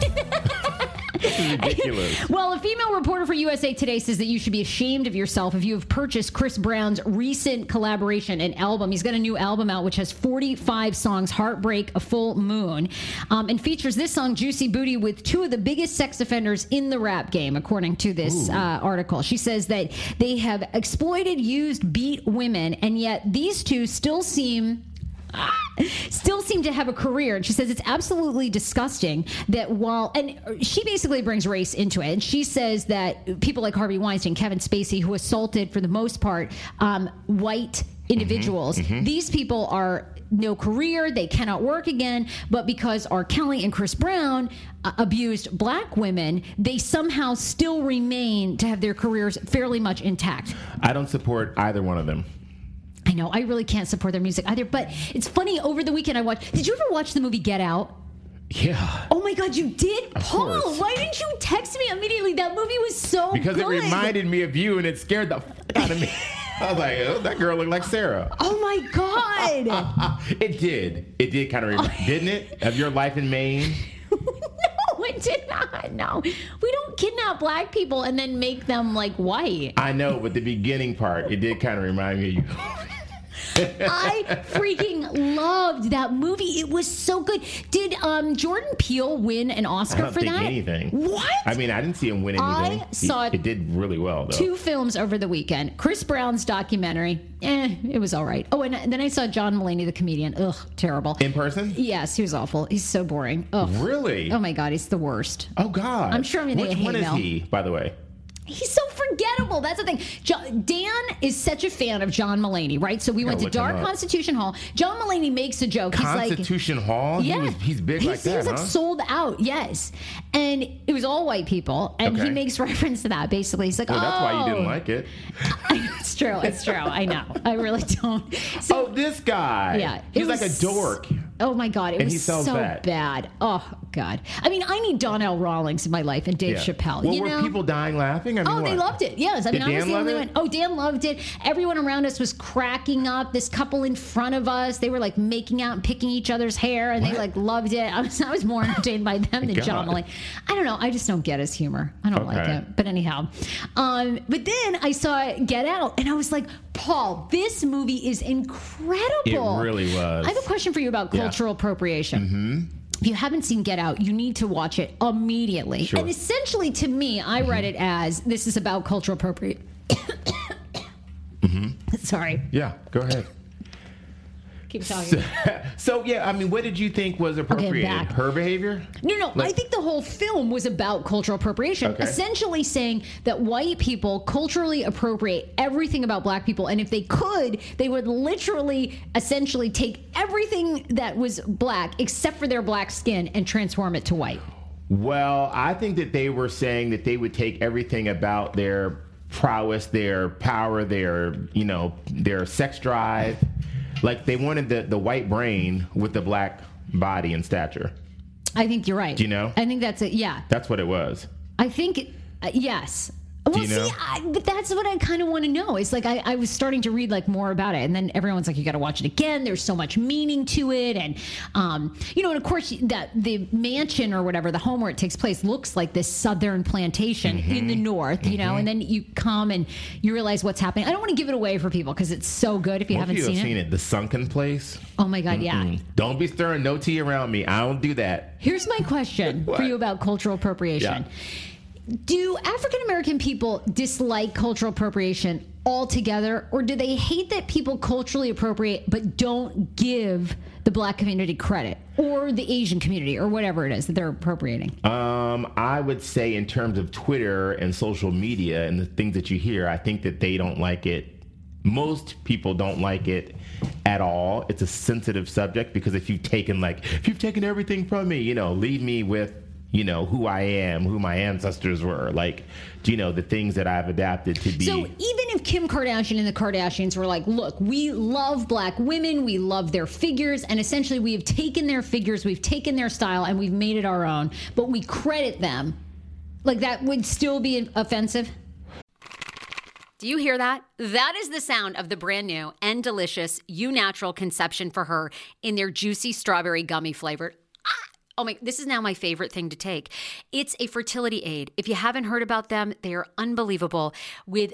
B: this is ridiculous.
A: Well, a female reporter for USA Today says that you should be ashamed of yourself if you have purchased Chris Brown's recent collaboration and album. He's got a new album out which has 45 songs Heartbreak, A Full Moon, um, and features this song, Juicy Booty, with two of the biggest sex offenders in the rap game, according to this uh, article. She says that they have exploited, used, beat women, and yet these two still seem still seem to have a career. And she says it's absolutely disgusting that while, and she basically brings race into it. And she says that people like Harvey Weinstein, Kevin Spacey, who assaulted for the most part um, white individuals, these people are no career, they cannot work again. But because R. Kelly and Chris Brown uh, abused black women, they somehow still remain to have their careers fairly much intact.
B: I don't support either one of them.
A: I know I really can't support their music either, but it's funny. Over the weekend, I watched. Did you ever watch the movie Get Out?
B: Yeah.
A: Oh my God, you did, Paul!
B: course.
A: Why didn't you text me immediately? That movie was so
B: Because it reminded me of you and it scared the fuck out of me. I was like, oh, that girl looked like Sarah.
A: Oh my God!
B: it did. It did kind of remind, didn't it? Of your life in Maine.
A: no, it did not. No, we don't kidnap black people and then make them like white.
B: I know, but the beginning part, it did kind of remind me of you.
A: I freaking loved that movie. It was so good. Did um, Jordan Peele win an
B: I
A: Oscar for that?
B: anything.
A: What?
B: I mean, I didn't see him win
A: I
B: anything. He-
A: saw it-
B: it did really well, though.
A: two films over the weekend. Chris Brown's documentary, eh, it was all right. Oh, and then I saw John Mulaney, the comedian. Ugh, terrible.
B: In person?
A: yes, he was awful. He's so boring. Ugh.
B: Really?
A: Oh my god, he's the worst.
B: Oh God!
A: I'm sure I'm gonna
B: Which
A: get
B: one
A: hate
B: is
A: mail.
B: he, by the way?
A: He's so forgettable. That's the thing. Jo- Dan is such a fan of John Mulaney, right? So we went to Dark. Constitution Hall. John Mulaney makes a joke. He's like,
B: Constitution Hall.
A: Yeah,
B: He was, he's big
A: He
B: like that,
A: seems like
B: huh?
A: sold out. Yes, and it was all white people, and he makes reference to that. Basically, he's like,
B: well, that's why you didn't
A: "Oh."
B: like it.
A: it's true. It's true. I know. I really don't. Oh, so,
B: Oh, this guy.
A: Yeah,
B: he's like a dork.
A: Oh my god, it
B: And
A: was so
B: that.
A: bad. Oh god. I mean, I need Donnell Rawlings in my life and Dave
B: Yeah.
A: Chappelle.
B: Well,
A: you
B: were
A: know.
B: people dying laughing? I mean,
A: Oh, they loved it. Yes, I mean,
B: Did
A: I was
B: Dan
A: the only
B: it?
A: one. Oh, Dan loved it. Everyone around us was cracking up. This couple in front of us, they were like making out and picking each other's hair, and they like loved it. I was, I was more entertained by them than John
B: God.
A: Mulaney. I don't know. I just don't get his humor. I don't like it. But anyhow, um, but then I saw Get Out, and I was like, Paul, this movie is incredible.
B: It really was.
A: I have a question for you about
B: Yeah.
A: cultural appropriation. Mm-hmm. If you haven't seen Get Out, you need to watch it immediately.
B: Sure.
A: And essentially, to me, I read it as this is about cultural appropriation.
B: Mm-hmm.
A: Sorry.
B: Yeah, go ahead.
E: Keep talking.
B: So yeah, I mean, what did you think was appropriated?
E: back.
B: Her behavior?
E: No, no. I think the whole film was about cultural appropriation,
B: Okay.
E: essentially saying that white people culturally appropriate everything about black people, and if they could, they would literally, essentially, take everything that was black except for their black skin and transform it to white.
B: Well, I think that they were saying that they would take everything about their prowess, their power, their you know, their sex drive. Like they wanted the the white brain with the black body and stature.
E: I think you're right.
B: Do you know?
E: I think that's it. Yeah.
B: That's what it was.
E: I think uh, yes. Well,
B: you know?
E: see, I, but that's what I kind of want to know. It's like I, I was starting to read like more about it, and then everyone's like, "You got to watch it again." There's so much meaning to it, and um, you know, and of course, that the mansion or whatever, the home where it takes place, looks like this southern plantation
B: Mm-hmm.
E: in the north, you know. And then you come and you realize what's happening. I don't want to give it away for people because it's so good if you
B: Most
E: haven't seen,
B: have
E: it.
B: seen it. The sunken place.
E: Oh my god, yeah.
B: Mm. Don't be stirring no tea around me. I don't do that.
E: Here's my question for you about cultural appropriation. Do African American people dislike cultural appropriation altogether, or do they hate that people culturally appropriate but don't give the black community credit, or the Asian community, or whatever it is that they're appropriating?
B: Um, I would say in terms of Twitter and social media and the things that you hear, I think that they don't like it. Most people don't like it at all. It's a sensitive subject because if you've taken like if you've taken everything from me, you know, leave me with you know who I am, who my ancestors were, like do you know the things that I've adapted to be.
E: So even if Kim Kardashian and the Kardashians were like, look, we love black women, we love their figures, and essentially we have taken their figures, we've taken their style, and we've made it our own, but we credit them, like that would still be offensive?
A: Do you hear that? That is the sound of the brand new and delicious EU Natural Conception for Her in their juicy strawberry gummy flavored. Oh my, this is now my favorite thing to take. It's a fertility aid. If you haven't heard about them, they are unbelievable with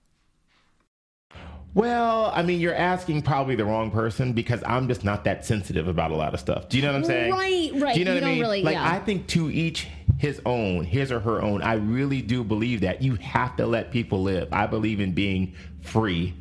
B: Well, I mean, you're asking probably the wrong person because I'm just not that sensitive about a lot of stuff. Do you know what I'm saying?
A: Right, right.
B: Do you know
A: You
B: what I mean?
A: really-
B: like,
A: yeah.
B: I think to each his own, his or her own. I really do believe that you have to let people live. I believe in being free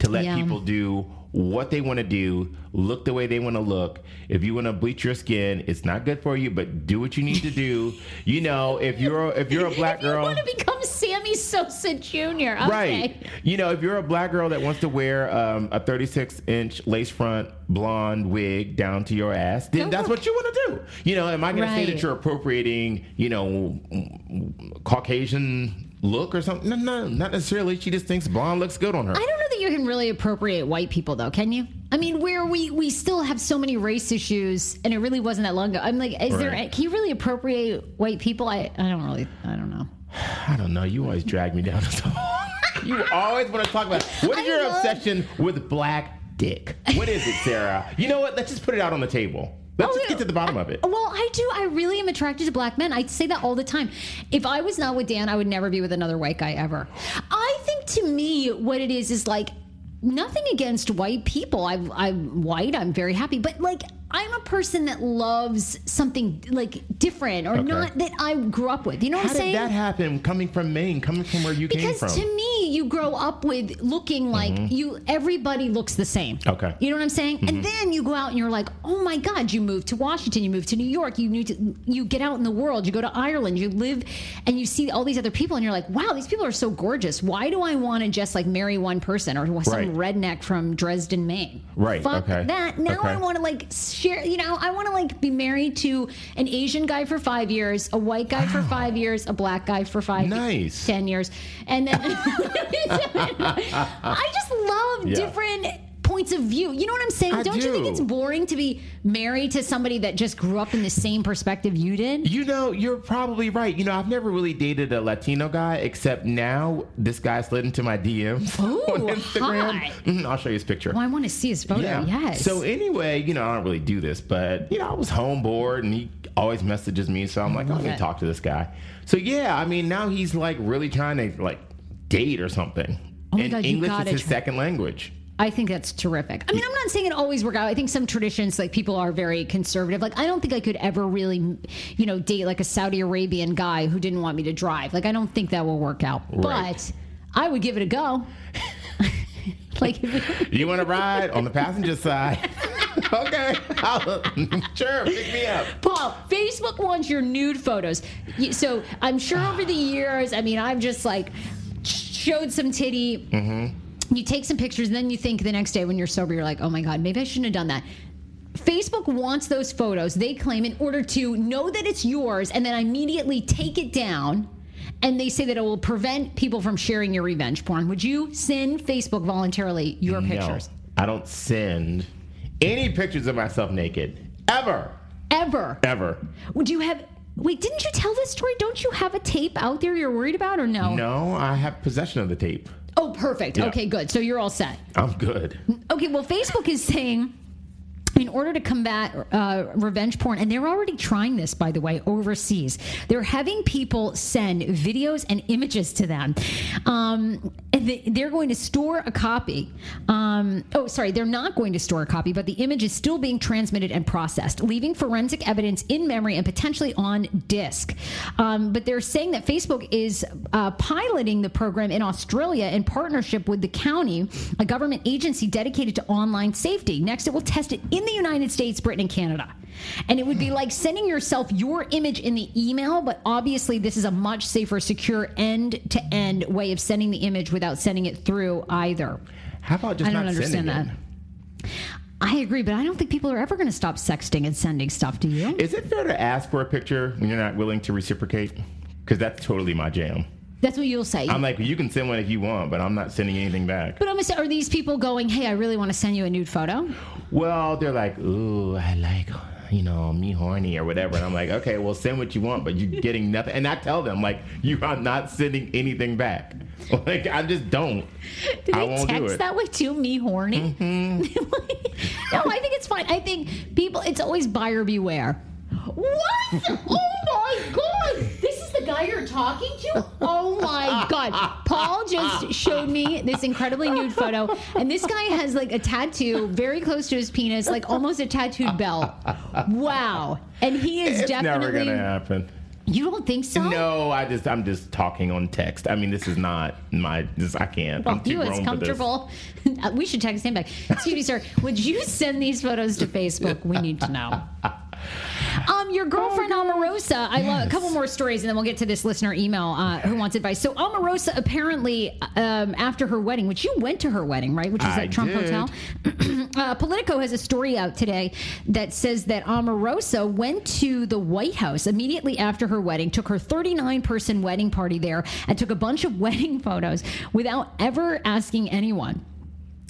B: to let
A: Yeah.
B: people do what they want to do, look the way they want to look. If you want to bleach your skin, it's not good for you, but do what you need to do. You know, if you're if you're a black
A: if you
B: girl,
A: want to become Sammy Sosa Jr., okay.
B: Right. You know, if you're a black girl that wants to wear um, a 36 inch lace front blonde wig down to your ass, then
A: Go
B: that's
A: for
B: what you want to do. You know, am I going to say that you're appropriating, you know, Caucasian look or something? No, no, not necessarily. She just thinks blonde looks good on her.
A: I don't know that you can really appropriate white people, though, can you? I mean, where we we still have so many race issues, and it really wasn't that long ago. I'm like, is there? Can you really appropriate white people? I I don't really. I don't know.
B: I don't know. You always drag me down this hole. you always want to talk about what is
A: I
B: your
A: love-
B: obsession with black dick? What is it, Sarah? you know what? Let's just put it out on the table. Let's
A: Oh,
B: just get to the bottom of it.
A: Well, I do. I really am attracted to black men. I say that all the time. If I was not with Dan, I would never be with another white guy ever. I think to me, what it is is like nothing against white people. I, I'm white. I'm very happy, but like. I'm a person that loves something like different or
B: Okay.
A: not that I grew up with. You know what I'm saying?
B: How did that happen? Coming from Maine, coming from where you
A: because
B: came from.
A: Because to me, you grow up with looking like you. Everybody looks the same.
B: Mm-hmm. Okay.
A: You know what I'm saying? And then you go out and you're like, oh my God! You move to Washington, you move to New York, you need to, you get out in the world, you go to Ireland, you live, and you see all these other people, and you're like, wow, these people are so gorgeous. Why do I want to just like marry one person or some
B: Right.
A: redneck from Dresden, Maine?
B: Right,
A: Fuck
B: okay.
A: that. Now
B: Okay.
A: I want to like share. You know, I want to like be married to an Asian guy for five years, a white guy for oh. five years, a black guy for five
B: Nice.
A: 10 years. And then I just love
B: Yeah.
A: different points of view. You know what I'm saying?
B: I
A: Don't you think it's boring to be married to somebody that just grew up in the same perspective you did?
B: You know, you're probably right. You know, I've never really dated a Latino guy, except now this guy slid into my DMs
A: Ooh,
B: on Instagram. Mhm, I'll show you his picture.
A: Well, I want to see his photo. Yes.
B: So anyway, you know, I don't really do this, but you know, I was home bored and he always messages me, so I'm like, oh, let me
A: it.
B: talk to this guy. So yeah, I mean, now he's like really trying to like date or something.
A: Oh
B: and
A: God,
B: English is his
A: try-
B: second language.
A: I think that's terrific. I mean, I'm not saying it always work out. I think some traditions, like people are very conservative. Like, I don't think I could ever really, you know, date like a Saudi Arabian guy who didn't want me to drive. Like, I don't think that will work out.
B: Right.
A: But I would give it a go. like,
B: You want to ride on the passenger side? okay, I'll, sure, pick me up.
A: Paul, Facebook wants your nude photos. So I'm sure over the years, I mean, I've just like showed some titty.
B: Mm-hmm.
A: You take some pictures, and then you think the next day when you're sober, you're like, oh my God, maybe I shouldn't have done that. Facebook wants those photos, they claim, in order to know that it's yours and then immediately take it down. And they say that it will prevent people from sharing your revenge porn. Would you send Facebook voluntarily your pictures?
B: I don't send any pictures of myself naked ever,
A: Ever?
B: ever.
A: Would you have? Wait, didn't you tell this story? Don't you have a tape out there you're worried about, or no?
B: No, I have possession of the tape.
A: Oh, perfect.
B: Yeah.
A: Okay, good. So you're all set.
B: I'm good.
A: Okay, well, Facebook is saying in order to combat uh, revenge porn, and they're already trying this, by the way, overseas. They're having people send videos and images to them. Um, and they, they're going to store a copy. Um, oh, sorry, they're not going to store a copy, but the image is still being transmitted and processed, leaving forensic evidence in memory and potentially on disk. Um, but they're saying that Facebook is uh, piloting the program in Australia in partnership with the county, a government agency dedicated to online safety. Next, it will test it in the United States, Britain, and Canada. And it would be like sending yourself your image in the email, but obviously, this is a much safer, secure end to end way of sending the image without sending it through either.
B: How about just
A: I don't
B: not
A: understand that.
B: it?
A: I agree, but I don't think people are ever going to stop sexting and sending stuff to you.
B: Is it fair to ask for a picture when you're not willing to reciprocate? Because that's totally my jam.
A: That's what you'll say.
B: I'm like, you can send one if you want, but I'm not sending anything back.
A: but I'm gonna say, are these people going, hey, I really want to send you a nude photo?
B: Well, they're like, ooh, I like, you know, me horny or whatever. And I'm like, okay, well, send what you want, but you're getting nothing. And I tell them, like, you are not sending anything back. Like, I just don't.
A: Do
B: I won't do
A: text
B: it.
A: that way too? Me horny? Mm-hmm. no, I think it's fine. I think people, it's always buyer beware. What? Oh my god! This is the guy you're talking to? Oh my god. Paul just showed me this incredibly nude photo, and this guy has like a tattoo very close to his penis, like almost a tattooed belt. Wow. And he is
B: It's never gonna happen.
A: You don't think so?
B: No, I just I'm just talking on text. I mean, this is not my. This I can't. I'm too
A: you as
B: grown for this.
A: comfortable. we should text him back. Excuse me, sir. Would you send these photos to Facebook? We need to know. Um, your girlfriend Omarosa. I love a couple more stories, and then we'll get to this listener email uh, who wants advice. So Omarosa apparently, um, after her wedding, which you went to her wedding, right? Which was
B: I
A: at Trump
B: did.
A: Hotel. uh, Politico has a story out today that says that Omarosa went to the White House immediately after her wedding, took her 39 person wedding party there, and took a bunch of wedding photos without ever asking anyone.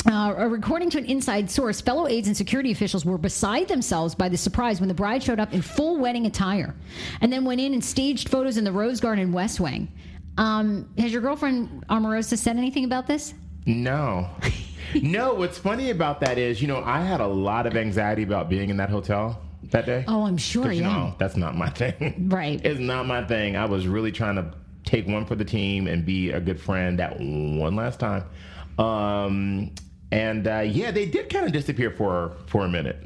A: Uh, according to an inside source, fellow aides and security officials were beside themselves by the surprise when the bride showed up in full wedding attire and then went in and staged photos in the Rose Garden in West Wing. Um, has your girlfriend Omarosa said anything about this?
B: No. no, what's funny about that is, you know, I had a lot of anxiety about being in that hotel that day.
A: Oh, I'm sure,
B: you
A: yeah.
B: know, that's not my thing.
A: Right.
B: It's not my thing. I was really trying to take one for the team and be a good friend that one last time. Um, and uh, yeah, they did kind of disappear for for a minute.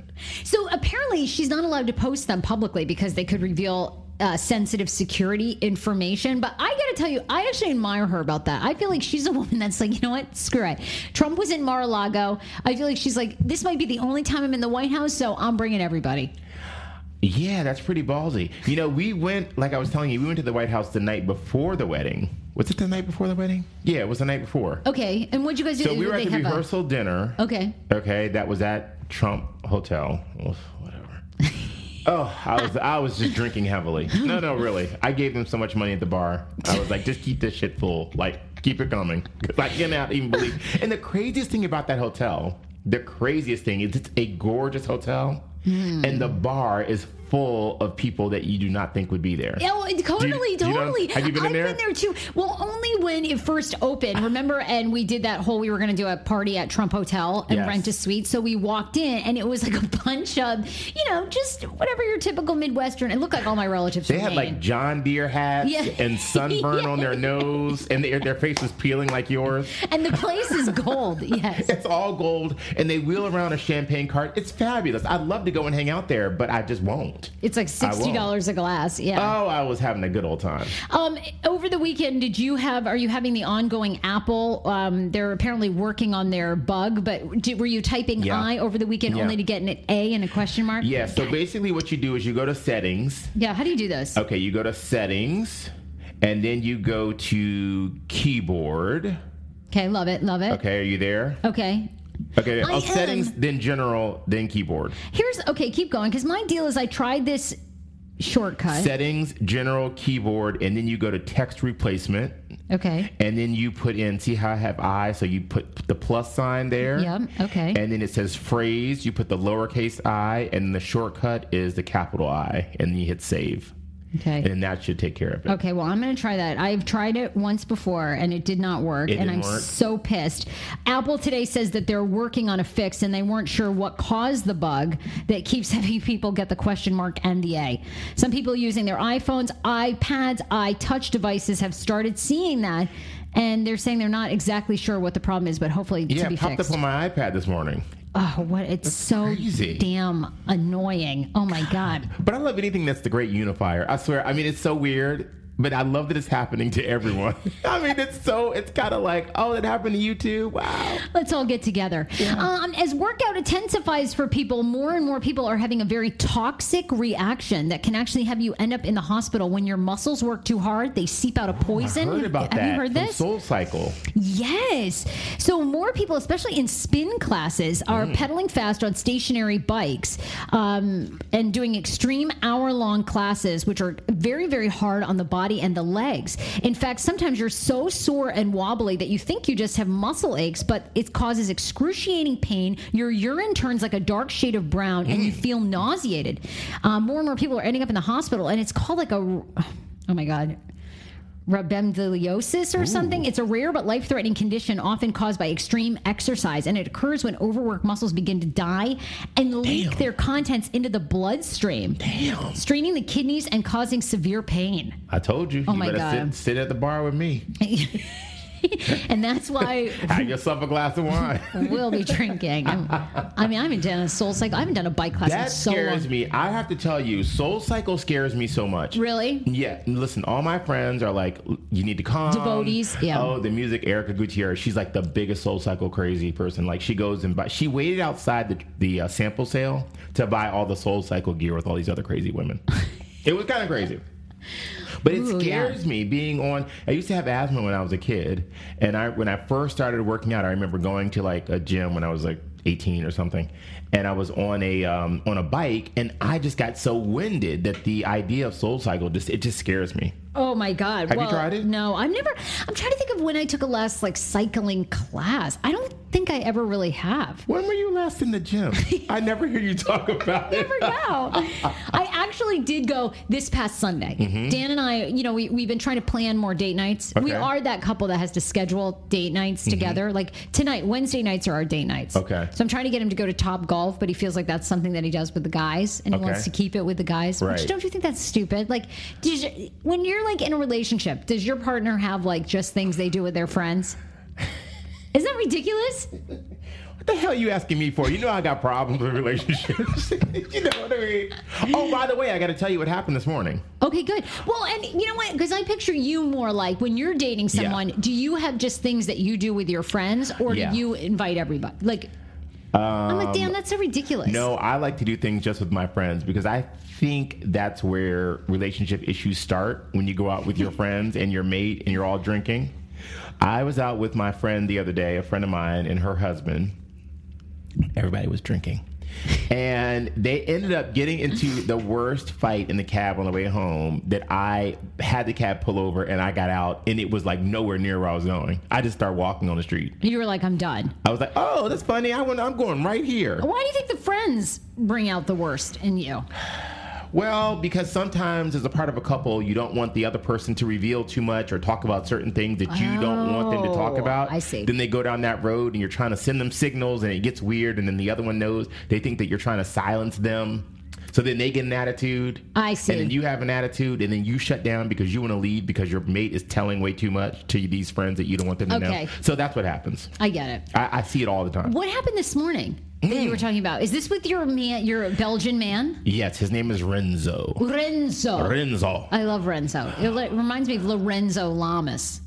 A: So apparently, she's not allowed to post them publicly because they could reveal. Uh, sensitive security information, but I gotta tell you, I actually admire her about that. I feel like she's a woman that's like, you know what, screw it. Trump was in Mar-a-Lago. I feel like she's like, this might be the only time I'm in the White House, so I'm bringing everybody.
B: Yeah, that's pretty ballsy. You know, we went, like I was telling you, we went to the White House the night before the wedding. Was it the night before the wedding? Yeah, it was the night before.
A: Okay, and what'd you guys do?
B: So we
A: Did
B: were at the
A: have a-
B: rehearsal dinner.
A: Okay.
B: Okay, that was at Trump Hotel. Well, Whatever. Oh, I was I was just drinking heavily. No, no, really. I gave them so much money at the bar. I was like, just keep this shit full. Like, keep it coming. 'Cause I cannot even believe. And the craziest thing about that hotel, the craziest thing is it's a gorgeous hotel,
A: Hmm.
B: and the bar is full of people that you do not think would be there.
A: Oh, totally,
B: do you know-
A: totally.
B: have you been
A: I've
B: there?
A: been there too. Well, only when it first opened. Remember, and we did that whole. We were going to do a party at Trump Hotel and
B: Yes.
A: rent a suite. So we walked in, and it was like a bunch of, you know, just whatever your typical Midwestern. It looked like all my relatives.
B: They had like John Deere hats
A: Yeah.
B: and sunburn on their nose, and their, their face was peeling like yours.
A: and the place is gold. Yes.
B: It's all gold, and they wheel around a champagne cart. It's fabulous. I'd love to go and hang out there, but I just won't.
A: It's like sixty dollars a glass. Yeah.
B: Oh, I was having a good old time.
A: Um, over the weekend, did you have? Are you having the ongoing Apple? Um, they're apparently working on their bug, but did, were you typing
B: Yeah.
A: I over the weekend
B: Yeah.
A: only to get an A and a question mark?
B: Yeah, so basically what you do is you go to settings.
A: Yeah. How do you do this?
B: Okay, you go to settings, and then you go to keyboard.
A: Okay, love it, love it.
B: Okay, are you there?
A: Okay.
B: Okay,
A: I
B: oh, settings,
A: am.
B: then general, then keyboard.
A: Here's okay. Keep going because my deal is I tried this shortcut.
B: Settings, general, keyboard, and then you go to text replacement.
A: okay.
B: And then you put in, see how I have I? So you put the plus sign there.
A: Yep. Okay.
B: And then it says phrase. You put the lowercase i, and the shortcut is the capital I, and then you hit save.
A: Okay.
B: and that should take care of it.
A: Okay, well, I'm going to try that. I've tried it once before and it did not work.
B: It
A: and I'm
B: work?
A: so pissed. Apple today says that they're working on a fix and they weren't sure what caused the bug that keeps having people get the question mark NDA. Some people using their iPhones, iPads, iTouch devices have started seeing that. And they're saying they're not exactly sure what the problem is, but hopefully
B: Yeah,
A: to be
B: popped
A: fixed.
B: up on my iPad this morning.
A: Oh, what? It's so
B: crazy.
A: damn annoying. Oh my God.
B: But I love anything that's the great unifier. I swear. I mean, it's so weird, but I love that it's happening to everyone. I mean, it's so, it's kind of like, oh, that happened to you too? Wow.
A: Let's all get together. Um, as workout intensifies for people, more and more people are having a very toxic reaction that can actually have you end up in the hospital when your muscles work too hard. They seep out a poison.
B: I heard about
A: have
B: that.
A: you heard this?
B: Soul Cycle.
A: Yes. So more people, especially in spin classes, are
B: Mm.
A: pedaling fast on stationary bikes um, and doing extreme hour-long classes, which are very, very hard on the body and the legs. In fact, sometimes you're so sore and wobbly that you think you just have muscle aches, but it causes excruciating pain. Your urine turns like a dark shade of brown, and
B: Mm.
A: you feel nauseated. Um, more and more people are ending up in the hospital, and it's called like a oh my god rhabdomyolysis or something. It's a rare but life threatening condition often caused by extreme exercise, and it occurs when overworked muscles begin to die and leak their contents into the bloodstream,
B: Damn.
A: straining the kidneys and causing severe pain.
B: I told you.
A: Oh
B: you
A: my
B: better
A: God.
B: Sit, sit at the bar with me.
A: and that's why
B: Have yourself a glass of wine.
A: we'll be drinking. I'm, I mean, I haven't done a soul cycle. I haven't done a bike class
B: That
A: in so
B: scares
A: long.
B: me. I have to tell you, Soul Cycle scares me so much.
A: Really?
B: Yeah. Listen, all my friends are like, you need to come.
A: Devotees, yeah.
B: Oh, the music, Erica Gutierrez. She's like the biggest Soul Cycle crazy person. Like she goes and buy. She waited outside the the uh, sample sale to buy all the Soul Cycle gear with all these other crazy women. it was kind of crazy. But it
A: Ooh, yeah.
B: scares me being on. I used to have asthma when I was a kid, and I when I first started working out, I remember going to like a gym when I was like 18 or something, and I was on a um, on a bike, and I just got so winded that the idea of Soul Cycle just it just scares me.
A: Oh my god!
B: Have you
A: well,
B: tried it?
A: No, I've never. I'm trying to think of when I took a last like cycling class. I don't think I ever really have.
B: When were you last in the gym? I never hear you talk about it.
A: Never know. I actually did go this past Sunday. Dan and I, you know, we, we've been trying to plan more date nights. We
B: Mm-hmm. Okay. Mm-hmm.
A: are that couple that has to schedule date nights together. Like tonight, Wednesday nights are our date nights.
B: Okay.
A: So I'm trying to get him to go to Top Golf, but he feels like that's something that he does with the guys and he wants to keep it with the guys. Which
B: Right.
A: don't you think that's stupid? Like, did you, when you're like in a relationship, does your partner have like just things they do with their friends? Isn't that ridiculous?
B: What the hell are you asking me for? You know I got problems with relationships. you know what I mean? Oh, by the way, I got to tell you what happened this morning.
A: Okay, good. Well, and you know what? Because I picture you more like when you're dating
B: Yeah.
A: someone, do you have just things that you do with your friends or
B: Yeah.
A: do you invite everybody? Like, I'm like, damn, um, that's so ridiculous.
B: No, I like to do things just with my friends because I think that's where relationship issues start when you go out with your friends and your mate and you're all drinking. I was out with my friend the other day, a friend of mine and her husband. Everybody was drinking. And they ended up getting into the worst fight in the cab on the way home that I had the cab pull over and I got out and it was like nowhere near where I was going. I just started walking on the street.
A: You were like, I'm done.
B: I was like, oh, that's funny. I went, I'm going right here.
A: Why do you think the friends bring out the worst in you?
B: Well, because sometimes as a part of a couple, you don't want the other person to reveal too much or talk about certain things that you don't want them to talk
A: Oh,
B: about.
A: I see.
B: Then they go down that road and you're trying to send them signals and it gets weird and then the other one knows they think that you're trying to silence them. So then they get an attitude.
A: I see.
B: And then you have an attitude and then you shut down because you want to leave because your mate is telling way too much to these friends that you don't want them to
A: Okay.
B: know. So that's what happens.
A: I get it.
B: I, I see it all the time.
A: What happened this morning that
B: Mm.
A: you were talking about? Is this with your man, your Belgian man?
B: Yes, his name is Renzo.
A: Renzo.
B: Renzo.
A: I love Renzo. It reminds me of Lorenzo Lamas.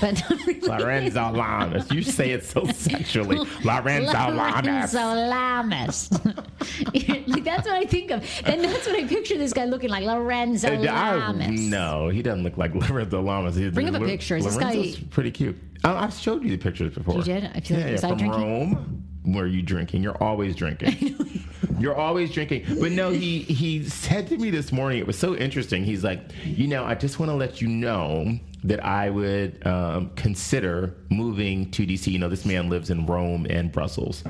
A: But really.
B: Lorenzo Lamas. You say it so sexually. Lorenzo Lamas.
A: Lorenzo Lamas. like that's what I think of, and that's what I picture this guy looking like, Lorenzo
B: Uh, I-
A: Lamas.
B: no, he doesn't look like Lorenzo Lamas. He-
A: Bring up a picture. Is this guy-
B: pretty cute. I, I've showed you the pictures before.
A: You did? I feel
B: yeah,
A: was
B: yeah, from
A: drinking?
B: Rome. Were you drinking? You're always drinking. You're always drinking. But no, he he said to me this morning. It was so interesting. He's like, you know, I just want to let you know that I would um, consider moving to DC. You know, this man lives in Rome and Brussels,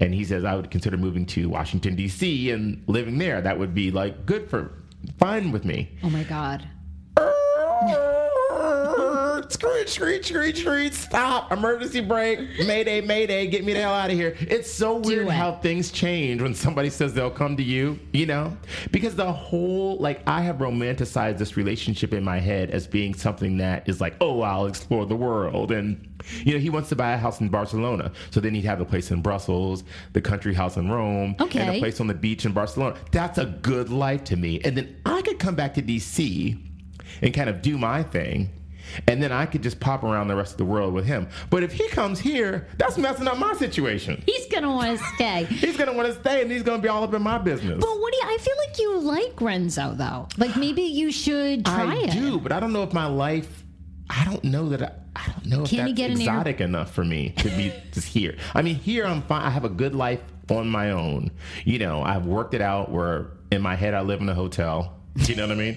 B: and he says I would consider moving to Washington D.C. and living there. That would be like good for fine with me.
A: Oh my God.
B: Screech, screech, screech, screech, stop. Emergency brake. Mayday, mayday. Get me the hell out of here. It's so weird
A: it.
B: how things change when somebody says they'll come to you, you know? Because the whole, like, I have romanticized this relationship in my head as being something that is like, oh, I'll explore the world. And, you know, he wants to buy a house in Barcelona. So then he'd have a place in Brussels, the country house in Rome,
A: okay.
B: and a place on the beach in Barcelona. That's a good life to me. And then I could come back to DC and kind of do my thing. And then I could just pop around the rest of the world with him. But if he comes here, that's messing up my situation.
A: He's gonna want to stay.
B: He's gonna want to stay, and he's gonna be all up in my business.
A: But what do you? I feel like you like Renzo though. Like maybe you should try
B: I
A: it.
B: do, but I don't know if my life. I don't know that. I, I don't know if
A: Can
B: that's
A: get an air-
B: exotic enough for me to be just here. I mean, here I'm fine. I have a good life on my own. You know, I've worked it out. Where in my head I live in a hotel. You know what I mean?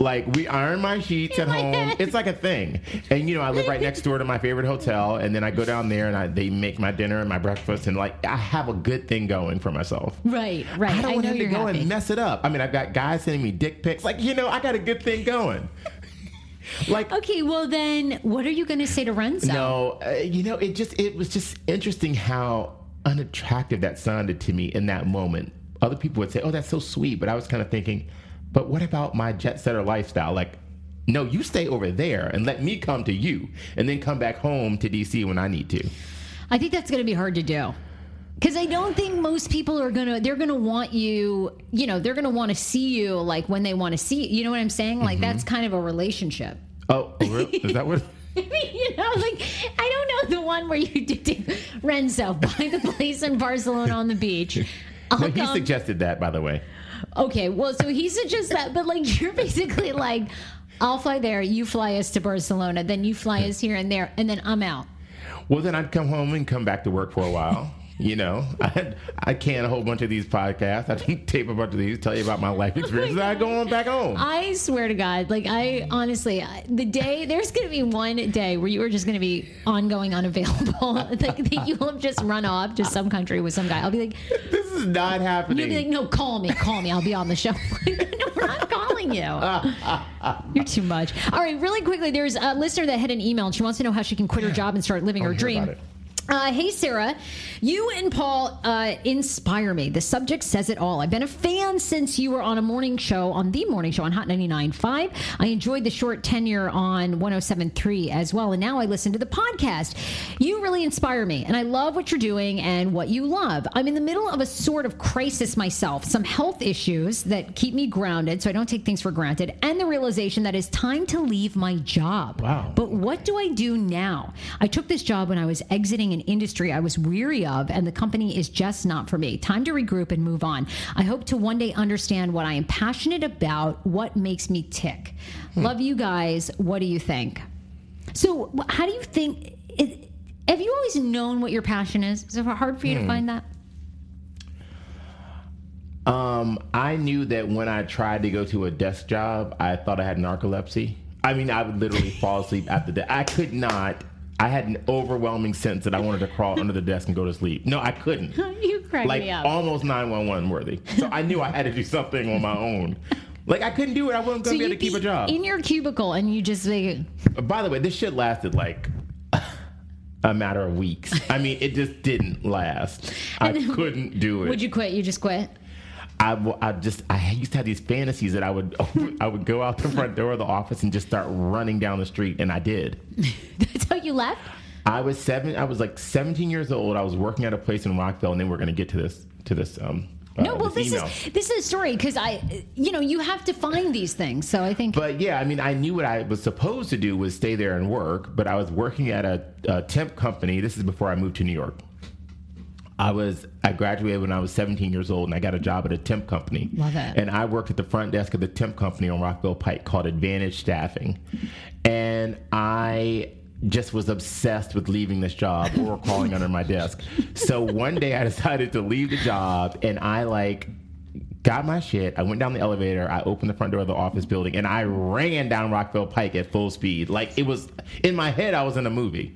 B: Like we iron my sheets at home. It's like a thing. And you know, I live right next door to my favorite hotel, and then I go down there and I, they make my dinner and my breakfast, and like I have a good thing going for myself.
A: Right, right.
B: I don't want
A: know
B: him to go
A: happy.
B: and mess it up. I mean, I've got guys sending me dick pics. Like, you know, I got a good thing going. like,
A: Okay, well then, what are you going to say to Renzo?
B: no, uh, you know, it just it was just interesting how unattractive that sounded to me in that moment. Other people would say, "Oh, that's so sweet," but I was kind of thinking, "But what about my jet setter lifestyle?" Like, no, you stay over there and let me come to you, and then come back home to DC when I need to.
A: I think that's going to be hard to do. Because I don't think most people are gonna. They're gonna want you. You know, they're gonna want to see you like when they want to see you. You know what I'm saying? Like that's
B: Mm-hmm.
A: kind of a relationship.
B: Oh, oh, really? is that what?
A: you know, like I don't know the one where you did Renzo buy the place in Barcelona on the beach. I'll
B: No, he
A: come-
B: suggested that, by the way.
A: Okay, well, so he suggests that, but like you're basically like, I'll fly there, you fly us to Barcelona, then you fly us here and there, and then I'm out.
B: Well, then I'd come home and come back to work for a while. You know, I I can a whole bunch of these podcasts. I tape a bunch of these, tell you about my life oh experiences. I go on back home.
A: I swear to God, like I honestly, I- the day there's going to be one day where you are just going to be ongoing unavailable, like that you will have just run off to some country with some guy. I'll be like,
B: This is not happening.
A: you'll be like, no, call me, call me, I'll be on the show. No, we're not calling you. You're too much. All right, really quickly, there's a listener that had an email and she wants to know how she can quit her job and start living oh, her
B: hear
A: dream. Uh, hey, Sarah, you and Paul uh, inspire me. The subject says it all. I've been a fan since you were on a morning show, on the morning show on Hot 99.5. I enjoyed the short tenure on 107.3 as well, and now I listen to the podcast. You really inspire me, and I love what you're doing and what you love. I'm in the middle of a sort of crisis myself, some health issues that keep me grounded so I don't take things for granted, and the realization that it's time to leave my job.
B: Wow.
A: But what do I do now? I took this job when I was exiting an industry I was weary of, and the company is just not for me. Time to regroup and move on. I hope to one day understand what I am passionate about, what makes me tick. Love you guys. What do you think? So, how do you think? It, have you always known what your passion is? Is it hard for you to find that?
B: Um, I knew that when I tried to go to a desk job, I thought I had narcolepsy. I mean, I would literally fall asleep after that. I could not. I had an overwhelming sense that I wanted to crawl under the desk and go to sleep. No, I couldn't.
A: You crack
B: Like
A: me up.
B: Like almost 911 worthy. So I knew I had to do something on my own. Like I couldn't do it. I wasn't
A: so
B: going to be able to keep a job.
A: in your cubicle and you just like,
B: By the way, this shit lasted like a matter of weeks. I mean, it just didn't last. I couldn't do it.
A: would you quit? You just quit?
B: I, I just I used to have these fantasies that I would I would go out the front door of the office and just start running down the street, and I did.
A: That's how you left?
B: I was seven. I was like 17 years old. I was working at a place in Rockville, and then we're going to get to this to this. Um, uh,
A: No, well, this
B: email.
A: is this is a story because I, you know, you have to find these things. So I think
B: But yeah, I mean, I knew what I was supposed to do was stay there and work, but I was working at a, a temp company. This is before I moved to New York. I was I graduated when I was 17 years old, and I got a job at a temp company.
A: Love it.
B: And I worked at the front desk of the temp company on Rockville Pike called Advantage Staffing, and I just was obsessed with leaving this job or crawling under my desk. So one day I decided to leave the job, and I like got my shit. I went down the elevator. I opened the front door of the office building, and I ran down Rockville Pike at full speed. Like it was in my head, I was in a movie.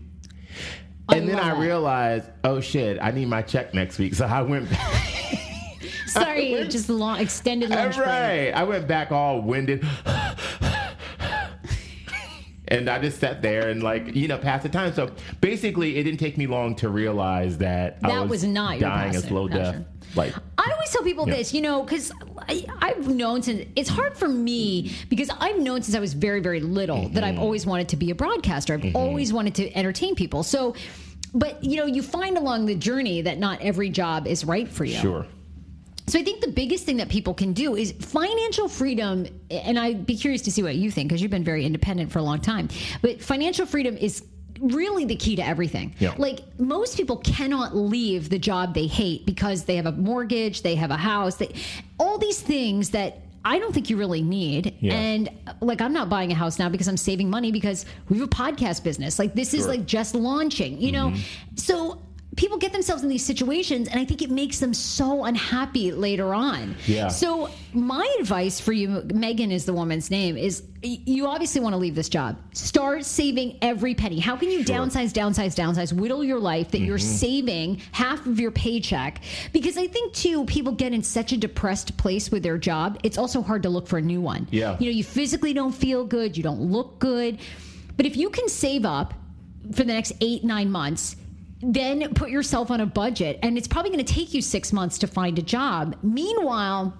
B: And then I
A: that.
B: realized, oh shit, I need my check next week. So I went back.
A: Sorry, just long extended lunch break.
B: right. I went back all winded. and I just sat there and like you know passed the time. So basically, it didn't take me long to realize that I
A: That was not
B: dying a slow death. Like
A: I always tell people
B: Yeah.
A: this, you know, because I've known since it's hard for me because I've known since I was very, very little that
B: Mm-hmm.
A: I've always wanted to be a broadcaster. I've always wanted to entertain people. So, but you know, you find along the journey that not every job is right for you.
B: sure.
A: So I think the biggest thing that people can do is financial freedom. And I'd be curious to see what you think because you've been very independent for a long time. But financial freedom is really the key to everything.
B: Yeah.
A: Like most people cannot leave the job they hate because they have a mortgage, they have a house, they, all these things that I don't think you really need.
B: Yeah.
A: And like I'm not buying a house now because I'm saving money because we have a podcast business. Like this is like just launching, you know? Mm-hmm. So people get themselves in these situations and I think it makes them so unhappy later on.
B: Yeah.
A: So my advice for you, Megan is the woman's name, is you obviously want to leave this job. Start saving every penny. How can you downsize, downsize, downsize, whittle your life that you're
B: Mm-hmm.
A: saving half of your paycheck? Because I think too, people get in such a depressed place with their job. It's also hard to look for a new one.
B: Yeah.
A: You know, you physically don't feel good, you don't look good. But if you can save up for the next eight, nine months, then put yourself on a budget. And it's probably going to take you six months to find a job. Meanwhile,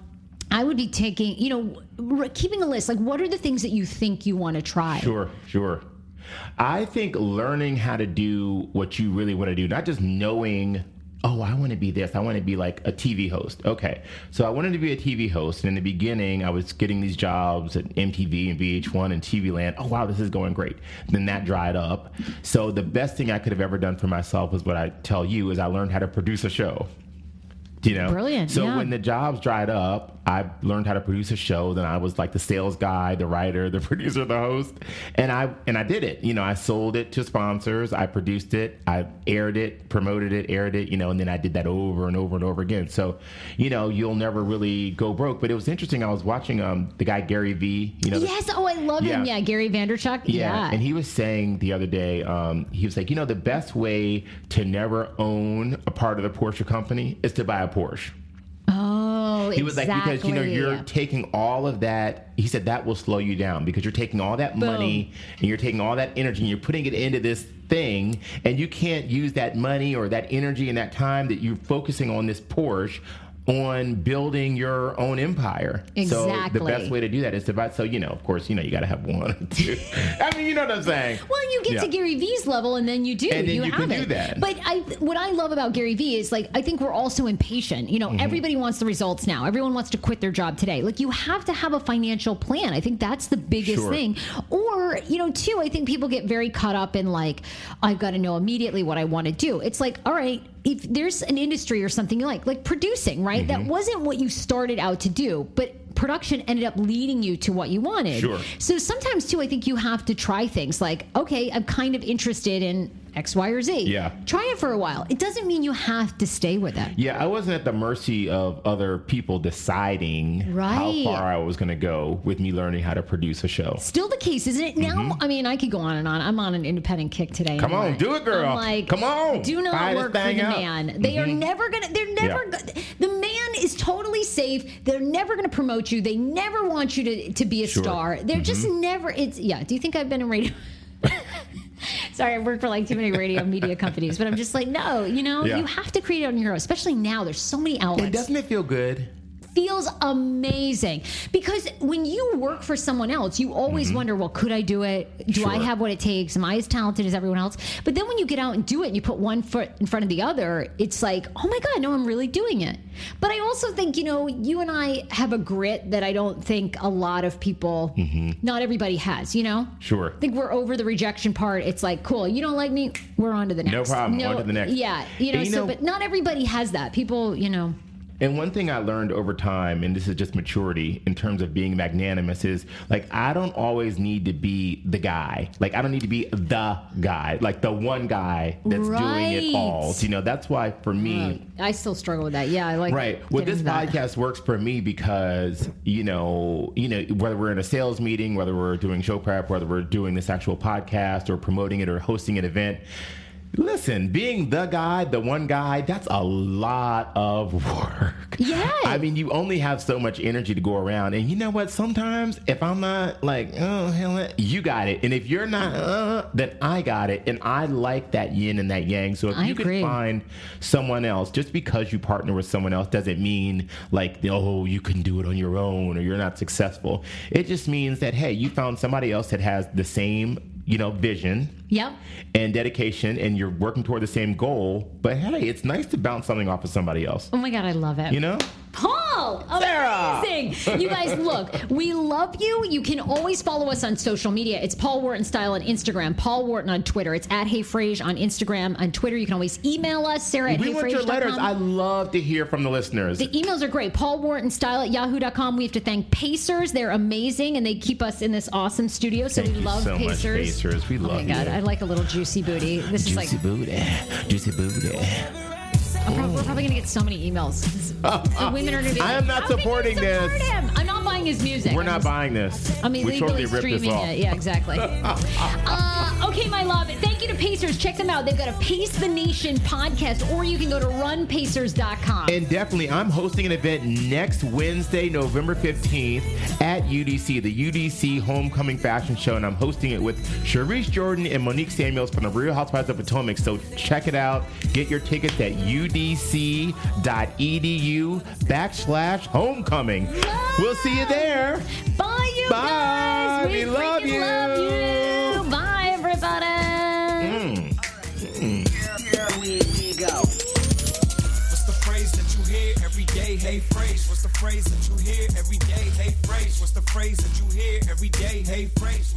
A: I would be taking, you know, keeping a list. Like, what are the things that you think you want to try?
B: Sure, sure. I think learning how to do what you really want to do, not just knowing, oh, I want to be this, I want to be like a TV host. Okay. So I wanted to be a TV host. And in the beginning, I was getting these jobs at MTV and VH1 and TV Land. Oh, wow, this is going great. Then that dried up. So the best thing I could have ever done for myself is what I tell you is I learned how to produce a show. You know,
A: Brilliant,
B: So
A: yeah.
B: when the jobs dried up, I learned how to produce a show. Then I was like the sales guy, the writer, the producer, the host, and I and I did it. You know, I sold it to sponsors. I produced it. I aired it, promoted it, aired it. You know, and then I did that over and over and over again. So, you know, you'll never really go broke. But it was interesting. I was watching um the guy Gary Vee. You know, the-
A: Yes. Oh, I love him.
B: Yeah.
A: Yeah. Gary Vaynerchuk.
B: yeah.
A: Yeah.
B: And he was saying the other day, um, he was like, you know, the best way to never own a part of the Porsche company is to buy a Porsche.
A: oh,
B: He was like, because you know, you're taking all of that. He said that will slow you down because you're taking all that money and you're taking all that energy and you're putting it into this thing, and you can't use that money or that energy and that time that you're focusing on this Porsche on building your own empire. So the best way to do that is to buy. So you know, of course, you know, you got to have one or two. I mean, you know what I'm saying?
A: Well, you get
B: Yeah.
A: to Gary Vee's level, and then you do.
B: Then you
A: have
B: can do
A: it.
B: that.
A: But I, what I love about Gary Vee is like I think we're all so impatient. You know,
B: Mm-hmm.
A: everybody wants the results now. Everyone wants to quit their job today. Like you have to have a financial plan. I think that's the biggest
B: Sure.
A: thing. Or you know, too, I think people get very caught up in like I've got to know immediately what I want to do. It's like all right. If there's an industry or something you like, like producing, right?
B: Mm-hmm.
A: That wasn't what you started out to do, but production ended up leading you to what you wanted.
B: Sure.
A: So sometimes too, I think you have to try things like, okay, I'm kind of interested in X, Y, or Z.
B: Yeah.
A: Try it for a while. It doesn't mean you have to stay with it.
B: Yeah, I wasn't at the mercy of other people deciding
A: right.
B: how far I was going to go with me learning how to produce a show.
A: Still the case, isn't it? Now, I mean, I could go on and on. I'm on an independent kick today.
B: Mm-hmm. Come on, do it, girl.
A: I'm like,
B: Come on.
A: Do not
B: this
A: work for the
B: up.
A: man. They are
B: Mhm.
A: never gonna. They're never.
B: Yeah.
A: go- The man is totally safe. They're never gonna promote you. They never want you to to be a
B: Sure.
A: star. They're just
B: Mm-hmm.
A: never. It's yeah. Do you think I've been in radio? Sorry, I work for like too many radio media companies, but I'm just like, no, you know,
B: Yeah.
A: you have to create it on your own, especially now. There's so many outlets
B: And doesn't it feel good?
A: Feels amazing because when you work for someone else, you always wonder, well, could I do it? Do I
B: Mm-hmm.
A: Have what it takes? Am I as talented as everyone else? But then when you get out and do it and you put one foot in front of the other, it's like, oh my God, no, I'm really doing it. But I also think, you know, you and I have a grit that I don't think a lot of people, not everybody has, you know?
B: Mm-hmm. Sure.
A: I think we're over the rejection part. It's like, cool, you don't like me, we're on to the next.
B: No problem, on to the next.
A: Yeah, you know,
B: you
A: so,
B: know-
A: but not everybody has that. People, you know,
B: And one thing I learned over time, and this is just maturity in terms of being magnanimous, is like I don't always need to be the guy. Like I don't need to be the guy, like the one guy that's doing it all.
A: Right.
B: You know, that's why for me,
A: I still struggle with that. Yeah, I like
B: Right. Well, this podcast works for me because you know, you know, whether we're in a sales meeting, whether we're doing show prep, whether we're doing this actual podcast or promoting it or hosting an event, Listen, being the guy, the one guy, that's a lot of work.
A: Yeah.
B: I mean, you only have so much energy to go around. And you know what? Sometimes if I'm not like, oh, hell, you got it. And if you're not, uh, then I got it. And I like that yin and that yang. So if
A: I
B: you
A: agree.
B: can find someone else, just because you partner with someone else doesn't mean like, oh, you can do it on your own or you're not successful. It just means that, hey, you found somebody else that has the same, you know, vision
A: Yep.
B: and dedication and you're working toward the same goal. But hey, it's nice to bounce something off of somebody else.
A: Oh my God, I love it.
B: You know?
A: Paul,
B: Sarah!
A: amazing. You guys, look, we love you. You can always follow us on social media. It's Paul Wharton Style on Instagram, Paul Wharton on Twitter. It's at Hey Frase on Instagram. On Twitter, you can always email us, Sarah at
B: we want your letters. I love to hear from the listeners.
A: The emails are great. Paul Wharton Style at yahoo.com. We have to thank Pacers. They're amazing and they keep us in this awesome studio. So
B: Thank
A: we
B: you
A: love
B: so much,
A: Pacers.
B: Pacers. We
A: oh my
B: love
A: God,
B: you.
A: I like a little juicy booty. This is like,
B: booty. Juicy booty.
A: I'm prob- we're probably going to get so many emails. the women are going to be
B: I
A: like,
B: am not
A: "How can you
B: supporting
A: support
B: this."
A: Him? I'm not buying his music.
B: We're
A: I'm
B: not
A: just-
B: buying this.
A: I'm
B: we
A: illegally
B: totally ripped this
A: streaming
B: off.
A: it. Yeah, exactly. uh, okay, my love. Thank you to Pacers. Check them out. They've got a Pace the Nation podcast, or you can go to runpacers.com.
B: And definitely, I'm hosting an event next Wednesday, November 15th at UDC, the UDC Homecoming Fashion Show. And I'm hosting it with Sharice Jordan and Monique Samuels from the Real Housewives of Potomac. So check it out. Get your tickets at udc.edu backslash homecoming. We'll see you there.
A: Bye, you
B: Bye.
A: guys.
B: We love you.
A: love you. Bye, everybody.
C: What's the phrase that you hear every day? Hey, phrase. What's the phrase that you hear every day? Hey, phrase. What's the phrase that you hear every day? Hey, phrase.